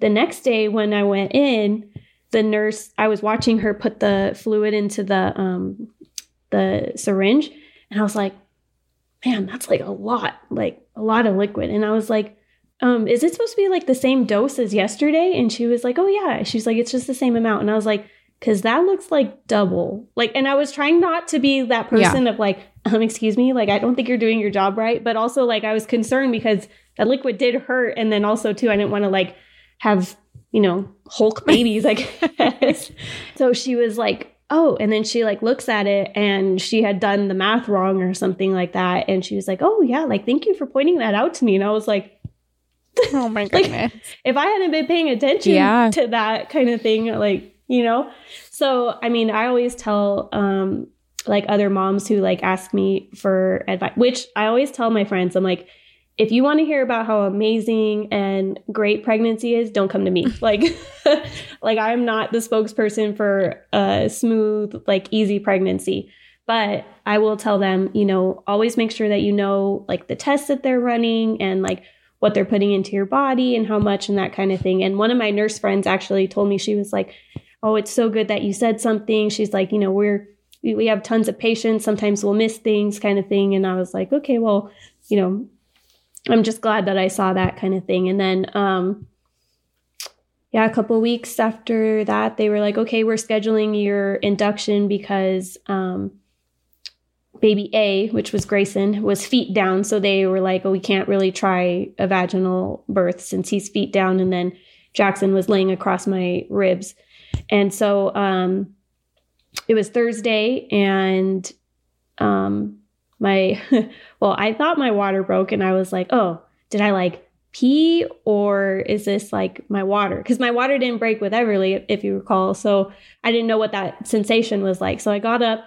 the next day when I went in, the nurse, I was watching her put the fluid into the um, the syringe, and I was like, man, that's like a lot, like a lot of liquid. And I was like, um, is it supposed to be like the same dose as yesterday? And she was like, oh yeah. She's like, it's just the same amount. And I was like, cause that looks like double. Like, and I was trying not to be that person yeah. of like, um, excuse me, like, I don't think you're doing your job right. But also like, I was concerned because that liquid did hurt. And then also too, I didn't want to like have, you know, Hulk babies, I guess. so she was like, oh, and then she like looks at it and she had done the math wrong or something like that. And she was like, oh yeah, like, thank you for pointing that out to me. And I was like, Oh my goodness. like, if I hadn't been paying attention yeah. to that kind of thing, like, you know? So, I mean, I always tell um like other moms who like ask me for advice, which I always tell my friends, I'm like, if you want to hear about how amazing and great pregnancy is, don't come to me. Like, like I'm not the spokesperson for a smooth, like easy pregnancy. But I will tell them, you know, always make sure that you know like the tests that they're running and like what they're putting into your body and how much and that kind of thing. And one of my nurse friends actually told me she was like, "Oh, it's so good that you said something." She's like, "You know, we're we have tons of patients. Sometimes we'll miss things, kind of thing." And I was like, "Okay, well, you know, I'm just glad that I saw that kind of thing." And then um yeah, a couple weeks after that, they were like, "Okay, we're scheduling your induction because um baby A, which was Grayson, was feet down. So they were like, oh, we can't really try a vaginal birth since he's feet down. And then Jackson was laying across my ribs. And so um, it was Thursday, and um, my, well, I thought my water broke, and I was like, oh, did I like pee or is this like my water? Because my water didn't break with Everly, if you recall. So I didn't know what that sensation was like. So I got up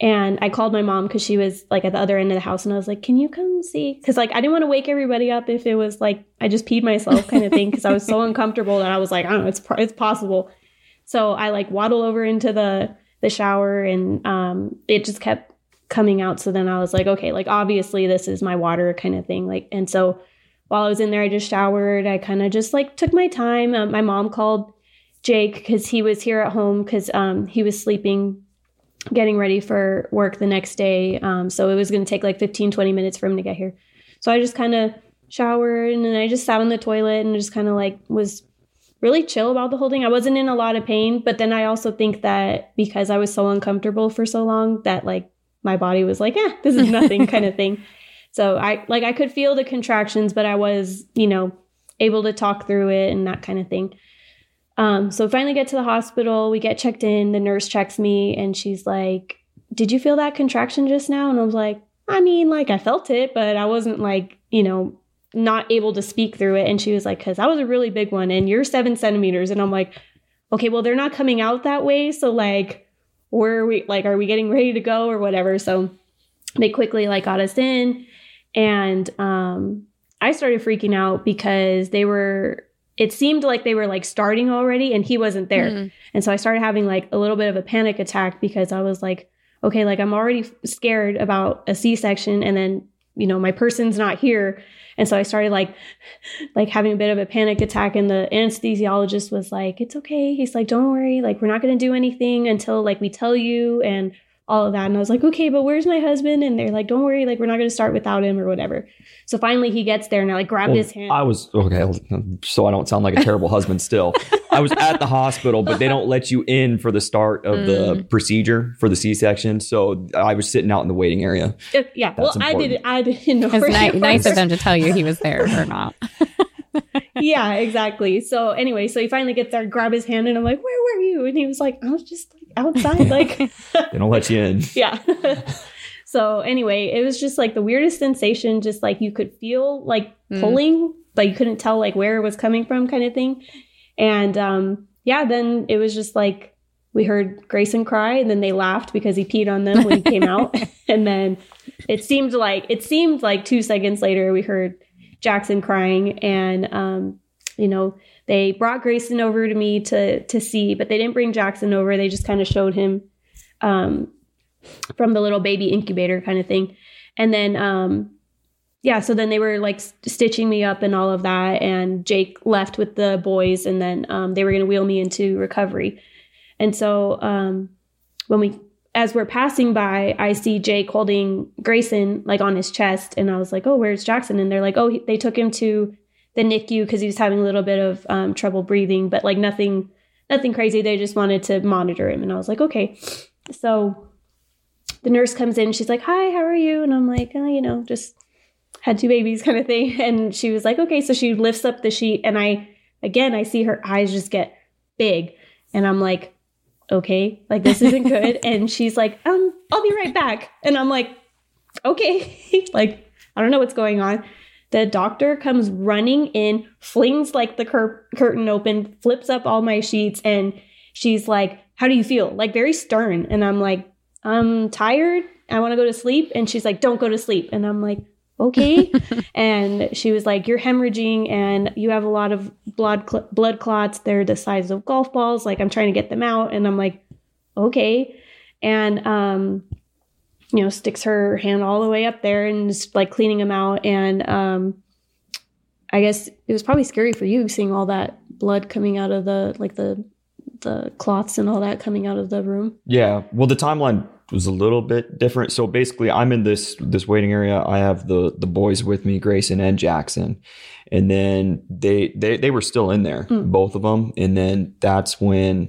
and I called my mom because she was like at the other end of the house, and I was like, "Can you come see?" Because like I didn't want to wake everybody up if it was like I just peed myself kind of thing because I was so uncomfortable that I was like, "I don't know, it's it's possible." So I like waddle over into the the shower, and um, it just kept coming out. So then I was like, "Okay, like obviously this is my water kind of thing." Like, and so while I was in there, I just showered. I kind of just like took my time. Um, my mom called Jake because he was here at home because um, he was sleeping getting ready for work the next day. Um, so it was going to take like 15, 20 minutes for him to get here. So I just kind of showered and then I just sat on the toilet and just kind of like was really chill about the whole thing. I wasn't in a lot of pain, but then I also think that because I was so uncomfortable for so long that like my body was like, eh, this is nothing kind of thing. So I like I could feel the contractions, but I was, you know, able to talk through it and that kind of thing. Um, so finally get to the hospital, we get checked in, the nurse checks me and she's like, Did you feel that contraction just now? And I was like, I mean, like I felt it, but I wasn't like, you know, not able to speak through it. And she was like, Cause that was a really big one and you're seven centimeters. And I'm like, okay, well, they're not coming out that way. So like, where are we like, are we getting ready to go or whatever? So they quickly like got us in and um I started freaking out because they were it seemed like they were like starting already and he wasn't there. Mm. And so I started having like a little bit of a panic attack because I was like, okay, like I'm already scared about a C-section and then, you know, my person's not here. And so I started like like having a bit of a panic attack and the anesthesiologist was like, "It's okay." He's like, "Don't worry. Like we're not going to do anything until like we tell you and all of that." And I was like, "Okay, but where's my husband?" And they're like, "Don't worry. Like we're not going to start without him or whatever." So finally he gets there and I like grabbed Well, his hand. I was okay, so I don't sound like a terrible husband still. I was at the hospital, but they don't let you in for the start of the procedure for the C section. So I was sitting out in the waiting area. Uh, yeah. Well, That's I did I didn't know. It's where ni- he nice of them to tell you he was there or not. yeah, exactly. So anyway, so he finally gets there, grab his hand, and I'm like, "Where were you?" And he was like, "I was just like outside, like." They don't let you in. yeah. so anyway, it was just like the weirdest sensation, just like you could feel like Mm. pulling, but you couldn't tell like where it was coming from, kind of thing. And um, yeah, then it was just like we heard Grayson cry, and then they laughed because he peed on them when he came out, and then it seemed like it seemed like two seconds later we heard Jackson crying, and um, you know they brought Grayson over to me to to see, but they didn't bring Jackson over. They just kind of showed him um, from the little baby incubator kind of thing, and then um, yeah, so then they were like st- stitching me up and all of that, and Jake left with the boys, and then um, they were going to wheel me into recovery, and so um, when we as we're passing by, I see Jake holding Grayson like on his chest, and I was like, "Oh, where's Jackson?" And they're like, "Oh, he, they took him to the NICU because he was having a little bit of um, trouble breathing, but like nothing, nothing crazy. They just wanted to monitor him." And I was like, "Okay." So the nurse comes in, she's like, "Hi, how are you?" And I'm like, oh, "You know, just had two babies, kind of thing." And she was like, "Okay." So she lifts up the sheet, and I again, I see her eyes just get big, and I'm like okay, like this isn't good. and she's like, um, I'll be right back. And I'm like, okay, like I don't know what's going on. The doctor comes running in, flings like the cur- curtain open, flips up all my sheets, and she's like, How do you feel? Like very stern. And I'm like, I'm tired. I want to go to sleep. And she's like, Don't go to sleep. And I'm like, Okay. and she was like, You're hemorrhaging and you have a lot of blood cl- blood clots. They're the size of golf balls. Like, I'm trying to get them out. And I'm like, Okay. And, um, you know, sticks her hand all the way up there and just like cleaning them out. And um, I guess it was probably scary for you seeing all that blood coming out of the like the the cloths and all that coming out of the room. Yeah. Well, the timeline was a little bit different. So basically, I'm in this this waiting area. I have the the boys with me, Grayson and Jackson, and then they they they were still in there, Mm. both of them. And then that's when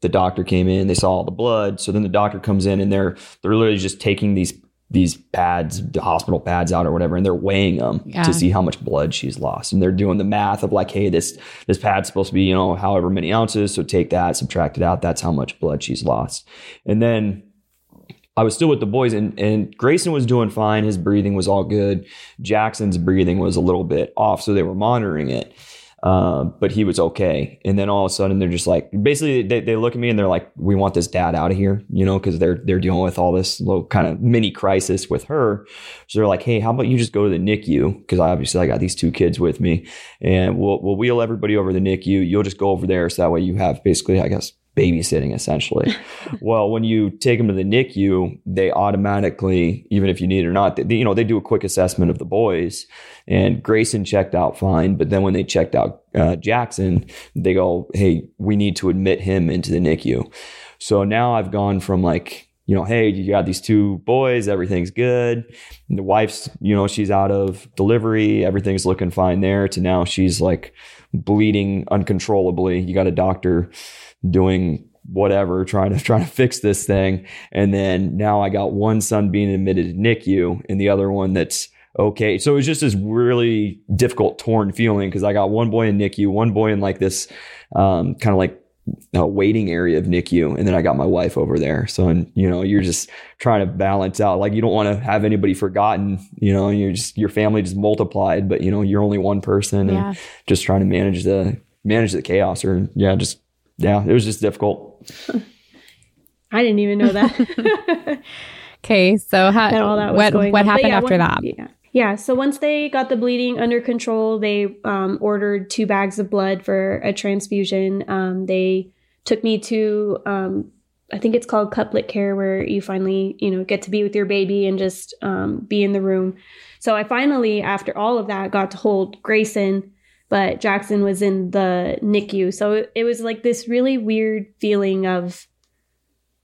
the doctor came in. They saw all the blood. So then the doctor comes in, and they're they're literally just taking these these pads, the hospital pads out or whatever, and they're weighing them Yeah. to see how much blood she's lost. And they're doing the math of like, hey, this this pad's supposed to be, you know, however many ounces. So take that, subtract it out. That's how much blood she's lost. And then I was still with the boys, and, and Grayson was doing fine. His breathing was all good. Jackson's breathing was a little bit off, so they were monitoring it. Um, but he was okay. And then all of a sudden, they're just like, basically, they, they look at me and they're like, "We want this dad out of here," you know, because they're they're dealing with all this little kind of mini crisis with her. So they're like, "Hey, how about you just go to the NICU?" Because obviously I got these two kids with me, and we'll we'll wheel everybody over the NICU. You'll just go over there, so that way you have basically, I guess, babysitting essentially. well, when you take them to the NICU, they automatically, even if you need it or not, they, you know, they do a quick assessment of the boys. And Grayson checked out fine, but then when they checked out uh, Jackson, they go, "Hey, we need to admit him into the NICU." So now I've gone from like, you know, hey, you got these two boys, everything's good. And the wife's, you know, she's out of delivery, everything's looking fine there. To now she's like bleeding uncontrollably. You got a doctor doing whatever trying to trying to fix this thing and then now i got one son being admitted to nicu and the other one that's okay so it was just this really difficult torn feeling because i got one boy in nicu one boy in like this um, kind of like a waiting area of nicu and then i got my wife over there so and you know you're just trying to balance out like you don't want to have anybody forgotten you know and you're just your family just multiplied but you know you're only one person and just trying to manage the manage the chaos or yeah just yeah it was just difficult I didn't even know that. Okay, so how, that all that was what going what happened yeah, after when- that? Yeah. Yeah. So once they got the bleeding under control, they um, ordered two bags of blood for a transfusion. Um, they took me to, um, I think it's called couplet care, where you finally, you know, get to be with your baby and just um, be in the room. So I finally, after all of that, got to hold Grayson, but Jackson was in the NICU. So it, it was like this really weird feeling of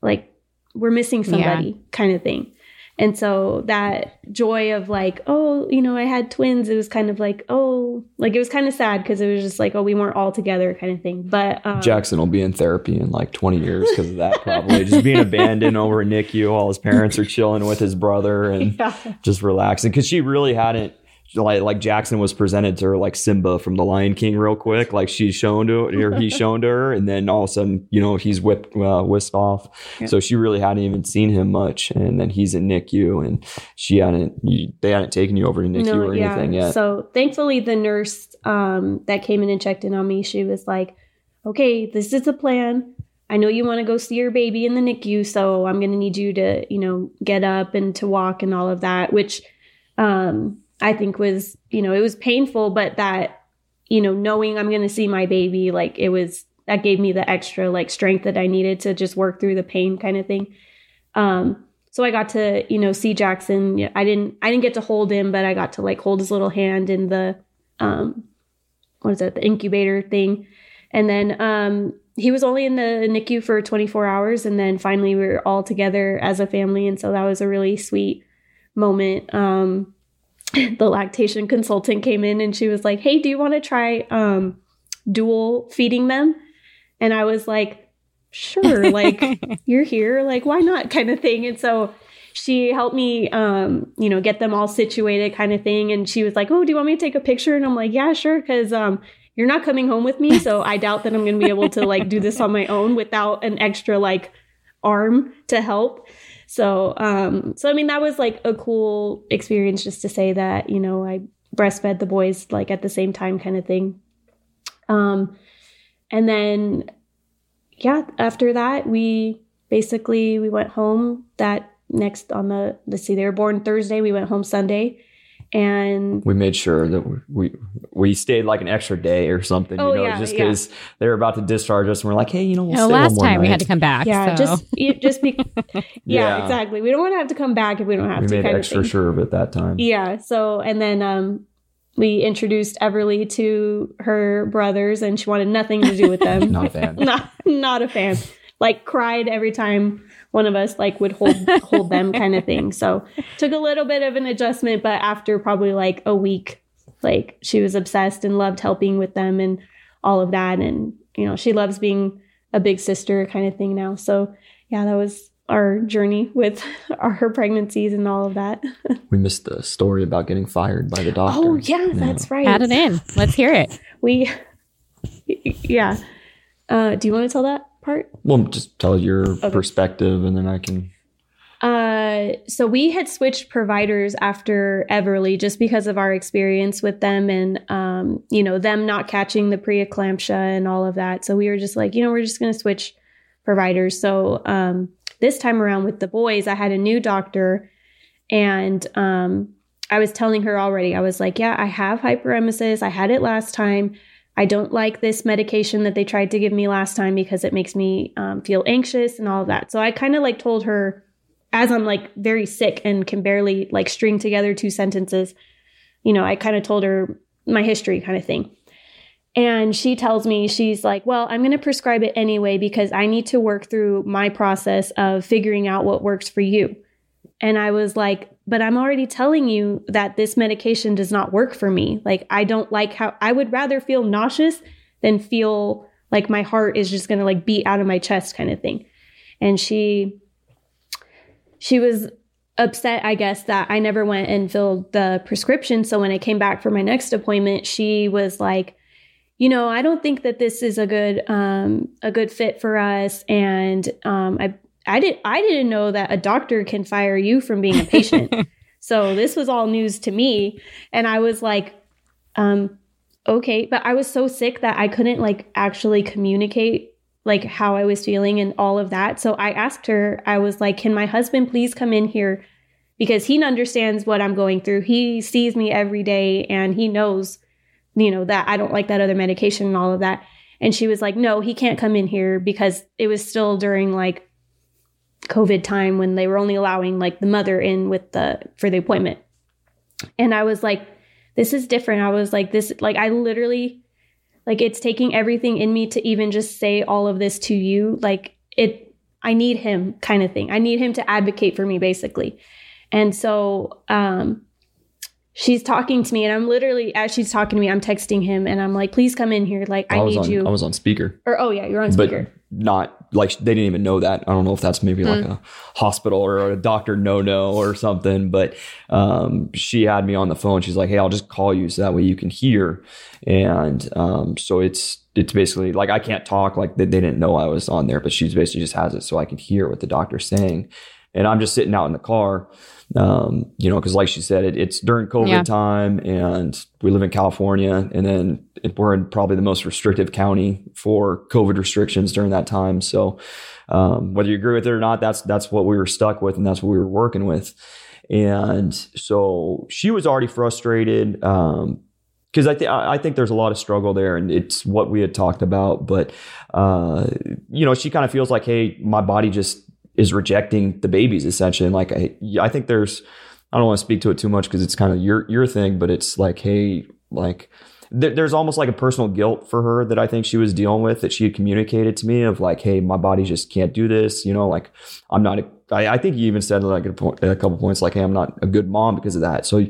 like we're missing somebody yeah. kind of thing. And so that joy of like, oh, you know, I had twins, it was kind of like, oh, like it was kind of sad because it was just like, oh, we weren't all together kind of thing. But um, Jackson will be in therapy in like 20 years because of that, probably. just being abandoned over NICU while his parents are chilling with his brother and yeah. just relaxing because she really hadn't like like Jackson was presented to her like Simba from the Lion King real quick, like she's shown to or he's shown to her, and then all of a sudden you know he's whipped uh, whisked off. Yeah. So she really hadn't even seen him much, and then he's in NICU, and she hadn't they hadn't taken you over to NICU no, or yeah. anything yet. So thankfully, the nurse um, that came in and checked in on me, she was like, "Okay, this is the plan." I know you want to go see your baby in the NICU, so I'm going to need you to, you know, get up and to walk and all of that, which um, I think was, you know, it was painful, but that, you know, knowing I'm going to see my baby, like it was, that gave me the extra like strength that I needed to just work through the pain kind of thing. Um, so I got to, you know, see Jackson. I didn't, I didn't get to hold him, but I got to like hold his little hand in the, um, what is that, the incubator thing. And then, um, he was only in the NICU for 24 hours. And then finally we were all together as a family. And so that was a really sweet moment. Um, the lactation consultant came in and she was like, "Hey, do you want to try um, dual feeding them?" And I was like, "Sure, like you're here, like why not?" kind of thing. And so she helped me um, you know, get them all situated kind of thing and she was like, "Oh, do you want me to take a picture?" And I'm like, "Yeah, sure, cuz um you're not coming home with me, so I doubt that I'm going to be able to like do this on my own without an extra like arm to help." So, um, so I mean, that was like a cool experience just to say that, you know, I breastfed the boys like at the same time kind of thing. Um, and then, yeah, after that, we basically, we went home that next on the, let's see, they were born Thursday. We went home Sunday and we made sure that we we stayed like an extra day or something, oh, you know, yeah, just because yeah. they were about to discharge us, and we're like, hey, you know, we'll last time night. we had to come back. Yeah, so. just just be, yeah, yeah, exactly. We don't want to have to come back if we don't have we to. We made extra sure of at that time. Yeah. So and then um, we introduced Everly to her brothers, and she wanted nothing to do with them. not a fan. not not a fan. Like cried every time one of us like would hold hold them kind of thing. So took a little bit of an adjustment, but after probably like a week, like she was obsessed and loved helping with them and all of that. And you know, she loves being a big sister kind of thing now. So yeah, that was our journey with our, her pregnancies and all of that. we missed the story about getting fired by the doctor. Oh yeah, yeah. that's right. Add it in. Let's hear it. We yeah. Uh, do you want to tell that? Part? Well, just tell your okay. perspective and then I can. Uh, so we had switched providers after Everly just because of our experience with them and, um, you know, them not catching the preeclampsia and all of that. So we were just like, you know, we're just going to switch providers. So, um, this time around with the boys, I had a new doctor and, um, I was telling her already, I was like, yeah, I have hyperemesis. I had it last time. I don't like this medication that they tried to give me last time because it makes me um, feel anxious and all of that. So I kind of like told her as I'm like very sick and can barely like string together two sentences, you know, I kind of told her my history kind of thing. And she tells me, she's like, well, I'm going to prescribe it anyway because I need to work through my process of figuring out what works for you. And I was like, but I'm already telling you that this medication does not work for me. Like, I don't like how I would rather feel nauseous than feel like my heart is just going to like beat out of my chest kind of thing. And she, she was upset, I guess, that I never went and filled the prescription. So when I came back for my next appointment, she was like, you know, I don't think that this is a good um, a good fit for us, and um, I I did I didn't know that a doctor can fire you from being a patient. so this was all news to me and I was like um okay, but I was so sick that I couldn't like actually communicate like how I was feeling and all of that. So I asked her, I was like, "Can my husband please come in here because he understands what I'm going through. He sees me every day and he knows, you know, that I don't like that other medication and all of that. And she was like, no, he can't come in here because it was still during like COVID time when they were only allowing like the mother in with the for the appointment. And I was like, this is different. I was like, this, like, I literally, like, it's taking everything in me to even just say all of this to you. Like, it, I need him kind of thing. I need him to advocate for me, basically. And so, um, she's talking to me and I'm literally as she's talking to me, I'm texting him and I'm like, please come in here. Like I, I need on, you. I was on speaker. Or oh yeah, you're on speaker. But not like they didn't even know that. I don't know if that's maybe like Mm. a hospital or a doctor no no or something. But um, she had me on the phone. She's like, "Hey, I'll just call you so that way you can hear." And um, so it's it's basically like I can't talk. Like they, they didn't know I was on there, but she's basically just has it so I can hear what the doctor's saying. And I'm just sitting out in the car, um, you know, because like she said, it, it's during COVID Yeah. time, and we live in California, and then it, we're in probably the most restrictive county for COVID restrictions during that time. So, um, whether you agree with it or not, that's that's what we were stuck with, and that's what we were working with. And so she was already frustrated. Um, because I think I think there's a lot of struggle there, and it's what we had talked about. But uh, you know, she kind of feels like, hey, my body just is rejecting the babies essentially. And like, I, I think there's, I don't want to speak to it too much because it's kind of your your thing, but it's like, hey, like there, there's almost like a personal guilt for her that I think she was dealing with that she had communicated to me of like, hey, my body just can't do this. You know, like I'm not. A, I, I think you even said like a, point, a couple points like, hey, I'm not a good mom because of that. So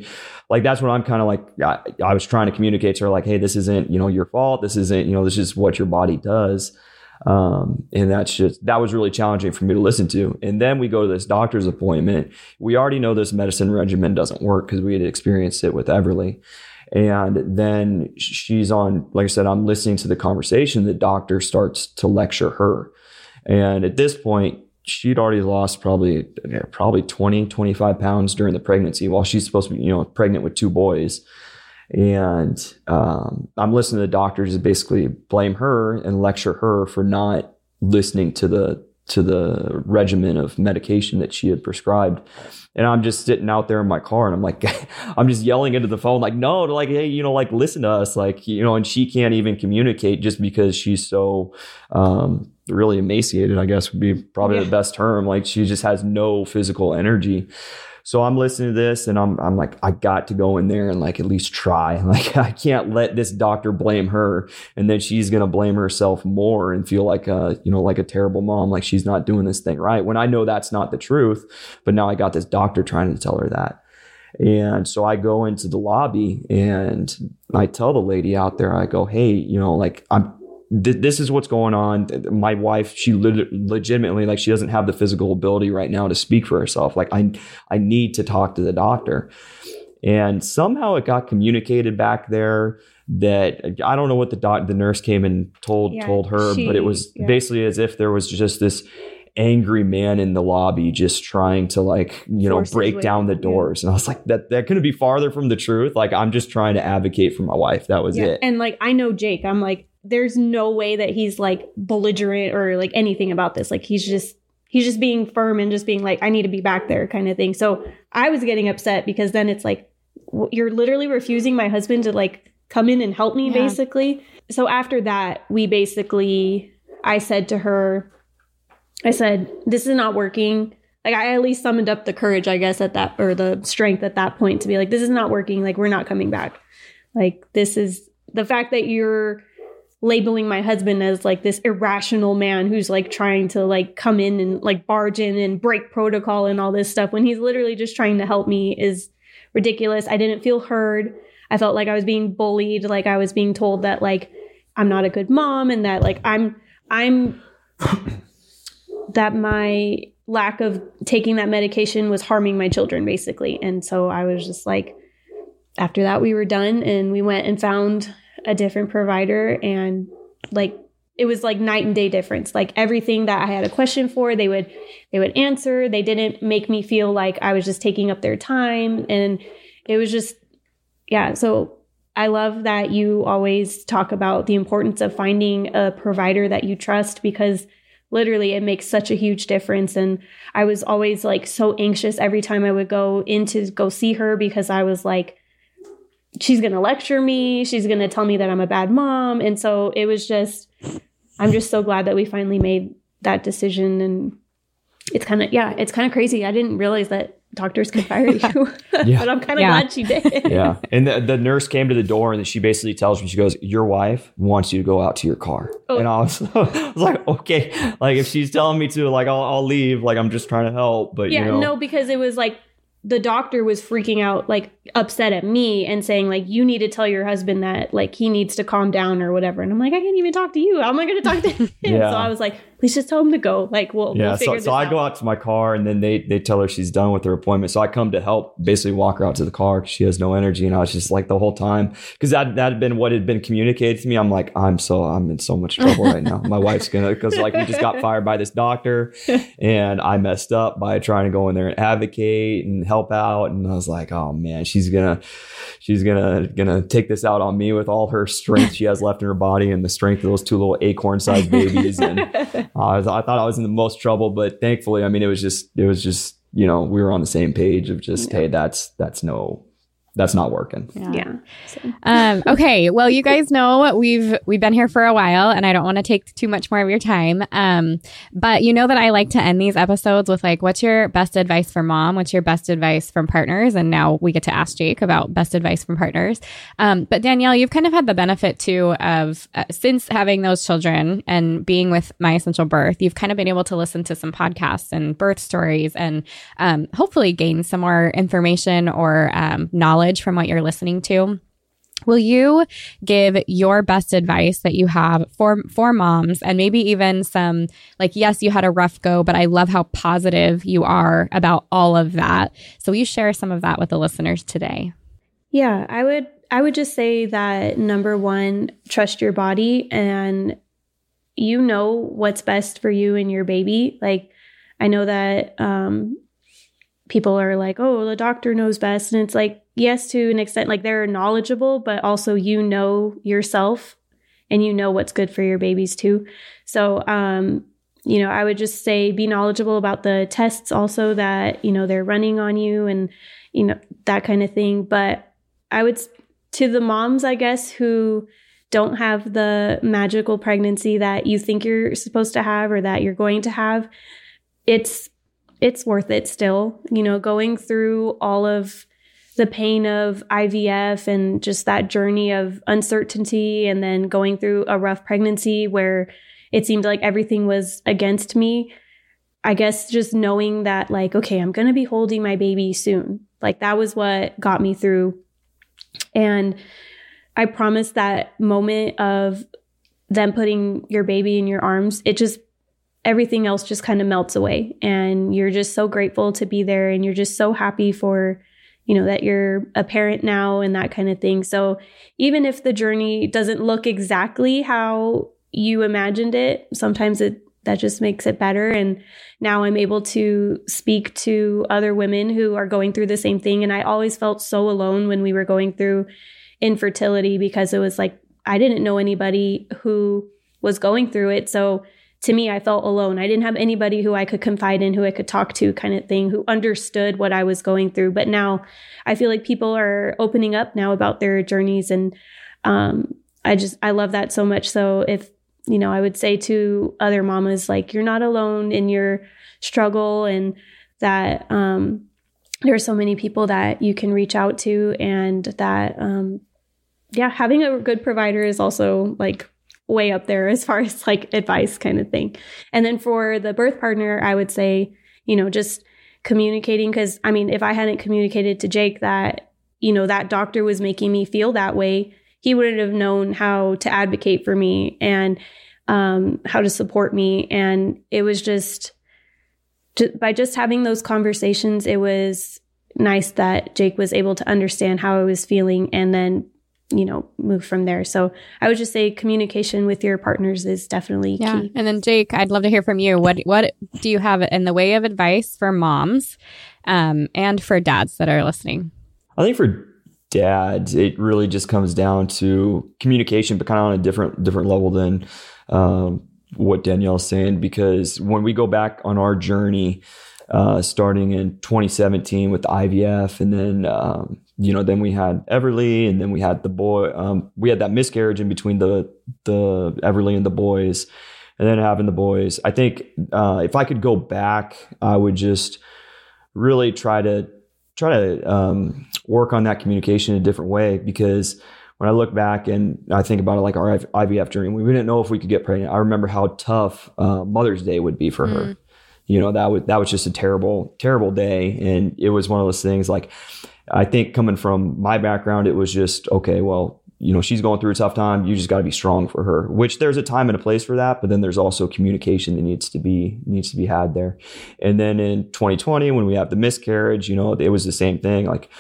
like that's what I'm kind of like. I, I was trying to communicate to her like, hey, this isn't you know your fault. This isn't you know this is what your body does. Um, and that's just that was really challenging for me to listen to. And then we go to this doctor's appointment. We already know this medicine regimen doesn't work because we had experienced it with Everly. And then she's on, like I said, I'm listening to the conversation. The doctor starts to lecture her. And at this point, she'd already lost probably probably 20 25 pounds during the pregnancy while she's supposed to be you know pregnant with two boys and um, i'm listening to the doctors basically blame her and lecture her for not listening to the to the regimen of medication that she had prescribed. And i'm just sitting out there in my car and i'm like i'm just yelling into the phone like no like hey you know like listen to us like you know and she can't even communicate just because she's so um really emaciated i guess would be probably Yeah. the best term. Like she just has no physical energy so I'm listening to this and I'm I'm like I got to go in there and like at least try. Like I can't let this doctor blame her and then she's going to blame herself more and feel like a, you know, like a terrible mom like she's not doing this thing right when I know that's not the truth, but now I got this doctor trying to tell her that. And so I go into the lobby and I tell the lady out there I go, "Hey, you know, like I'm th- this is what's going on. My wife, she lit- legitimately like she doesn't have the physical ability right now to speak for herself. Like I, I need to talk to the doctor. And somehow it got communicated back there that I don't know what the doc, the nurse came and told Yeah, told her, she- but it was yeah. basically as if there was just this angry man in the lobby just trying to like you know Force break down the yeah. doors and i was like that that couldn't be farther from the truth like i'm just trying to advocate for my wife that was yeah. it And like I know Jake, I'm like, there's no way that he's like belligerent or like anything about this. Like he's just he's just being firm and just being like, I need to be back there kind of thing. So I was getting upset because then it's like you're literally refusing my husband to like come in and help me Yeah. basically. So after that, we basically I said to her, I said, This is not working. Like I at least summoned up the courage, I guess, at that or the strength at that point to be like, this is not working. Like we're not coming back. Like this is the fact that you're labeling my husband as like this irrational man who's like trying to like come in and like barge in and break protocol and all this stuff when he's literally just trying to help me is ridiculous. I didn't feel heard. I felt like I was being bullied, like I was being told that like I'm not a good mom and that like I'm I'm that my lack of taking that medication was harming my children basically. And so I was just like after that we were done and we went and found a different provider and like it was like night and day difference. Like everything that i had a question for they would they would answer. They didn't make me feel like i was just taking up their time. And it was just yeah. So i love that you always talk about the importance of finding a provider that you trust because literally it makes such a huge difference. And i was always like so anxious every time i would go in to go see her because i was like she's going to lecture me she's going to tell me that i'm a bad mom and so it was just i'm just so glad that we finally made that decision and it's kind of yeah it's kind of crazy i didn't realize that doctors could fire you Yeah. but i'm kind of Yeah. glad she did yeah. And the, the nurse came to the door and she basically tells me, she goes, Your wife wants you to go out to your car. Oh. And I was, I was like, Okay. Like, if she's telling me to, like, I'll, I'll leave. Like, I'm just trying to help. But, yeah you know, no because it was like the doctor was freaking out like upset at me and saying like you need to tell your husband that like he needs to calm down or whatever and i'm like i can't even talk to you how am i going to talk to him Yeah. so i was like please just tell him to go like we'll, yeah. we'll So, so I out. go out to my car and then they, they tell her she's done with her appointment. So I come to help basically walk her out to the car because she has no energy. And I was just like the whole time, because that, that had been what had been communicated to me. I'm like, I'm so, I'm in so much trouble right now. My wife's going to, because like we just got fired by this doctor and I messed up by trying to go in there and advocate and help out. And I was like, oh man, she's gonna, she's gonna, gonna take this out on me with all her strength she has left in her body and the strength of those two little acorn sized babies. And uh, I I thought I was in the most trouble, but thankfully, I mean, it was just, it was just, you know, we were on the same page of just, hey, that's, that's no, that's not working. yeah so. Um, okay. Well, you guys know we've we've been here for a while, and I don't want to take too much more of your time. Um, but you know that I like to end these episodes with like, what's your best advice for mom? What's your best advice from partners? And now we get to ask Jake about best advice from partners. Um, but Danielle, you've kind of had the benefit too of uh, since having those children and being with My Essential Birth, you've kind of been able to listen to some podcasts and birth stories, and um, hopefully gain some more information or um, knowledge from what you're listening to. Will you give your best advice that you have for for moms and maybe even some like yes you had a rough go but I love how positive you are about all of that. So will you share some of that with the listeners today? Yeah, I would I would just say that number 1, trust your body and you know what's best for you and your baby. Like I know that um people are like, "Oh, the doctor knows best." And it's like, yes to an extent like they're knowledgeable, but also you know yourself and you know what's good for your babies too. So, um you know, I would just say be knowledgeable about the tests also that, you know, they're running on you and you know, that kind of thing, but I would to the moms, I guess, who don't have the magical pregnancy that you think you're supposed to have or that you're going to have, it's it's worth it still. You know, going through all of the pain of IVF and just that journey of uncertainty and then going through a rough pregnancy where it seemed like everything was against me. I guess just knowing that like okay, I'm going to be holding my baby soon. Like that was what got me through. And I promise that moment of them putting your baby in your arms, it just everything else just kind of melts away and you're just so grateful to be there and you're just so happy for you know that you're a parent now and that kind of thing. So even if the journey doesn't look exactly how you imagined it sometimes it that just makes it better. And now i'm able to speak to other women who are going through the same thing. And i always felt so alone when we were going through infertility because it was like i didn't know anybody who was going through it. So to me, I felt alone. I didn't have anybody who I could confide in, who I could talk to, kind of thing, who understood what I was going through. But now I feel like people are opening up now about their journeys. And um, I just, I love that so much. So if, you know, I would say to other mamas, like, you're not alone in your struggle and that um, there are so many people that you can reach out to and that, um, yeah, having a good provider is also like way up there as far as like advice kind of thing. And then for the birth partner, I would say, you know, just communicating because I mean, if I hadn't communicated to Jake that, you know, that doctor was making me feel that way, he wouldn't have known how to advocate for me and um, how to support me. And it was just, ju- by just having those conversations, it was nice that Jake was able to understand how I was feeling and then you know move from there so i would just say communication with your partners is definitely Yeah. key And then Jake, I'd love to hear from you. What what do you have in the way of advice for moms um, and for dads that are listening? I think for dads, it really just comes down to communication, but kind of on a different different level than um, what Danielle's saying because when we go back on our journey, uh, starting in 2017 with IVF, and then um, you know then we had Everly, and then we had the boy. Um, we had that miscarriage in between the the Everly and the boys, and then having the boys. I think uh, if I could go back, I would just really try to try to um, work on that communication in a different way because when I look back and I think about it, like our IVF journey, we didn't know if we could get pregnant. I remember how tough uh, Mother's Day would be for mm. her. You know, that was that was just a terrible, terrible day, and it was one of those things. Like, I think coming from my background, it was just okay. Well, you know, she's going through a tough time. You just got to be strong for her. Which there's a time and a place for that, but then there's also communication that needs to be needs to be had there. And then in 2020, when we have the miscarriage, you know, it was the same thing. Like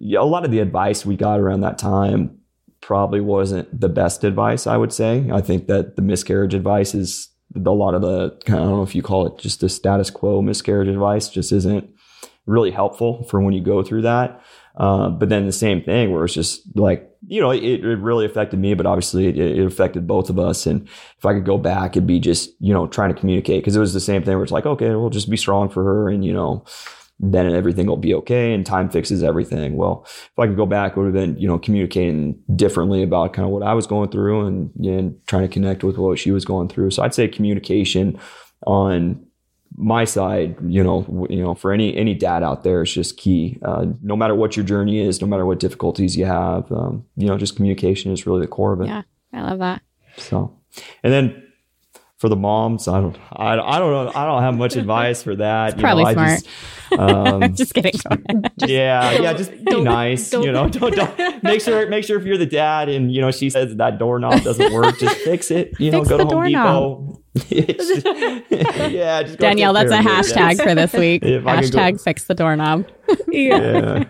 a lot of the advice we got around that time probably wasn't the best advice, I would say. I think that the miscarriage advice is a lot of the, I don't know if you call it just the status quo miscarriage advice, just isn't really helpful for when you go through that. Uh, but then the same thing where it's just like, you know, it, it really affected me, but obviously it, it, affected both of us. And if I could go back, it'd be just, you know, trying to communicate because it was the same thing where it's like, okay, we'll just be strong for her and, you know, then everything will be okay and time fixes everything. Well, if I could go back, it would have been, you know, communicating differently about kind of what I was going through and, and trying to connect with what she was going through. So I'd say communication on my side, you know, you know, for any any dad out there, it's just key. Uh, no matter what your journey is, no matter what difficulties you have, um, you know, just communication is really the core of it. Yeah, I love that. So, and then for the moms, I don't, I, I don't know, I don't have much advice for that. It's probably know, smart. Just, um, just kidding. just, yeah, yeah, just be nice. You know, don't, don't make sure make sure if you're the dad and you know she says that doorknob doesn't work, just fix it. You know, go to Home Depot. yeah, Danielle, that's a hashtag for this week. hashtag go, fix the doorknob. yeah. yeah.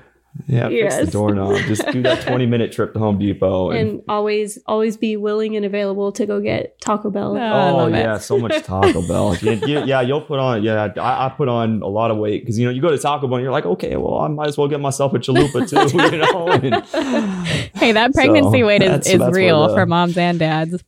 Yeah, yes. fix the doorknob. Just do that 20 minute trip to Home Depot. And, and always, always be willing and available to go get Taco Bell. Oh, oh yeah, it. so much Taco Bell. You, you, yeah, you'll put on, yeah, I, I put on a lot of weight because, you know, you go to Taco Bell and you're like, okay, well, I might as well get myself a chalupa too, you know? And, hey, that pregnancy so weight is, is real the, for moms and dads.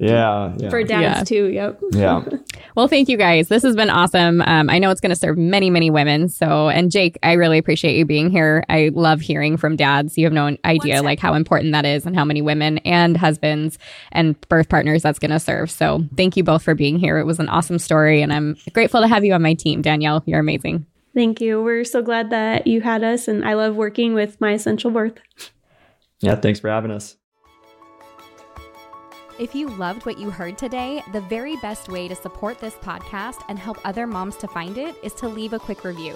Yeah, yeah. For dads yeah. too. Yep. Yeah. well, thank you guys. This has been awesome. Um, I know it's going to serve many, many women. So, and Jake, I really appreciate you being here. I love hearing from dads. You have no idea like how important that is and how many women and husbands and birth partners that's going to serve. So, thank you both for being here. It was an awesome story, and I'm grateful to have you on my team, Danielle. You're amazing. Thank you. We're so glad that you had us, and I love working with my essential birth. Yeah, thanks for having us. If you loved what you heard today, the very best way to support this podcast and help other moms to find it is to leave a quick review.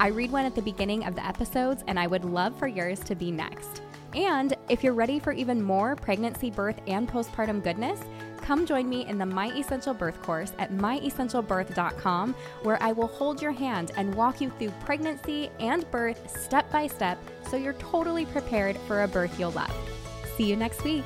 I read one at the beginning of the episodes, and I would love for yours to be next. And if you're ready for even more pregnancy, birth, and postpartum goodness, come join me in the My Essential Birth course at myessentialbirth.com, where I will hold your hand and walk you through pregnancy and birth step by step so you're totally prepared for a birth you'll love. See you next week.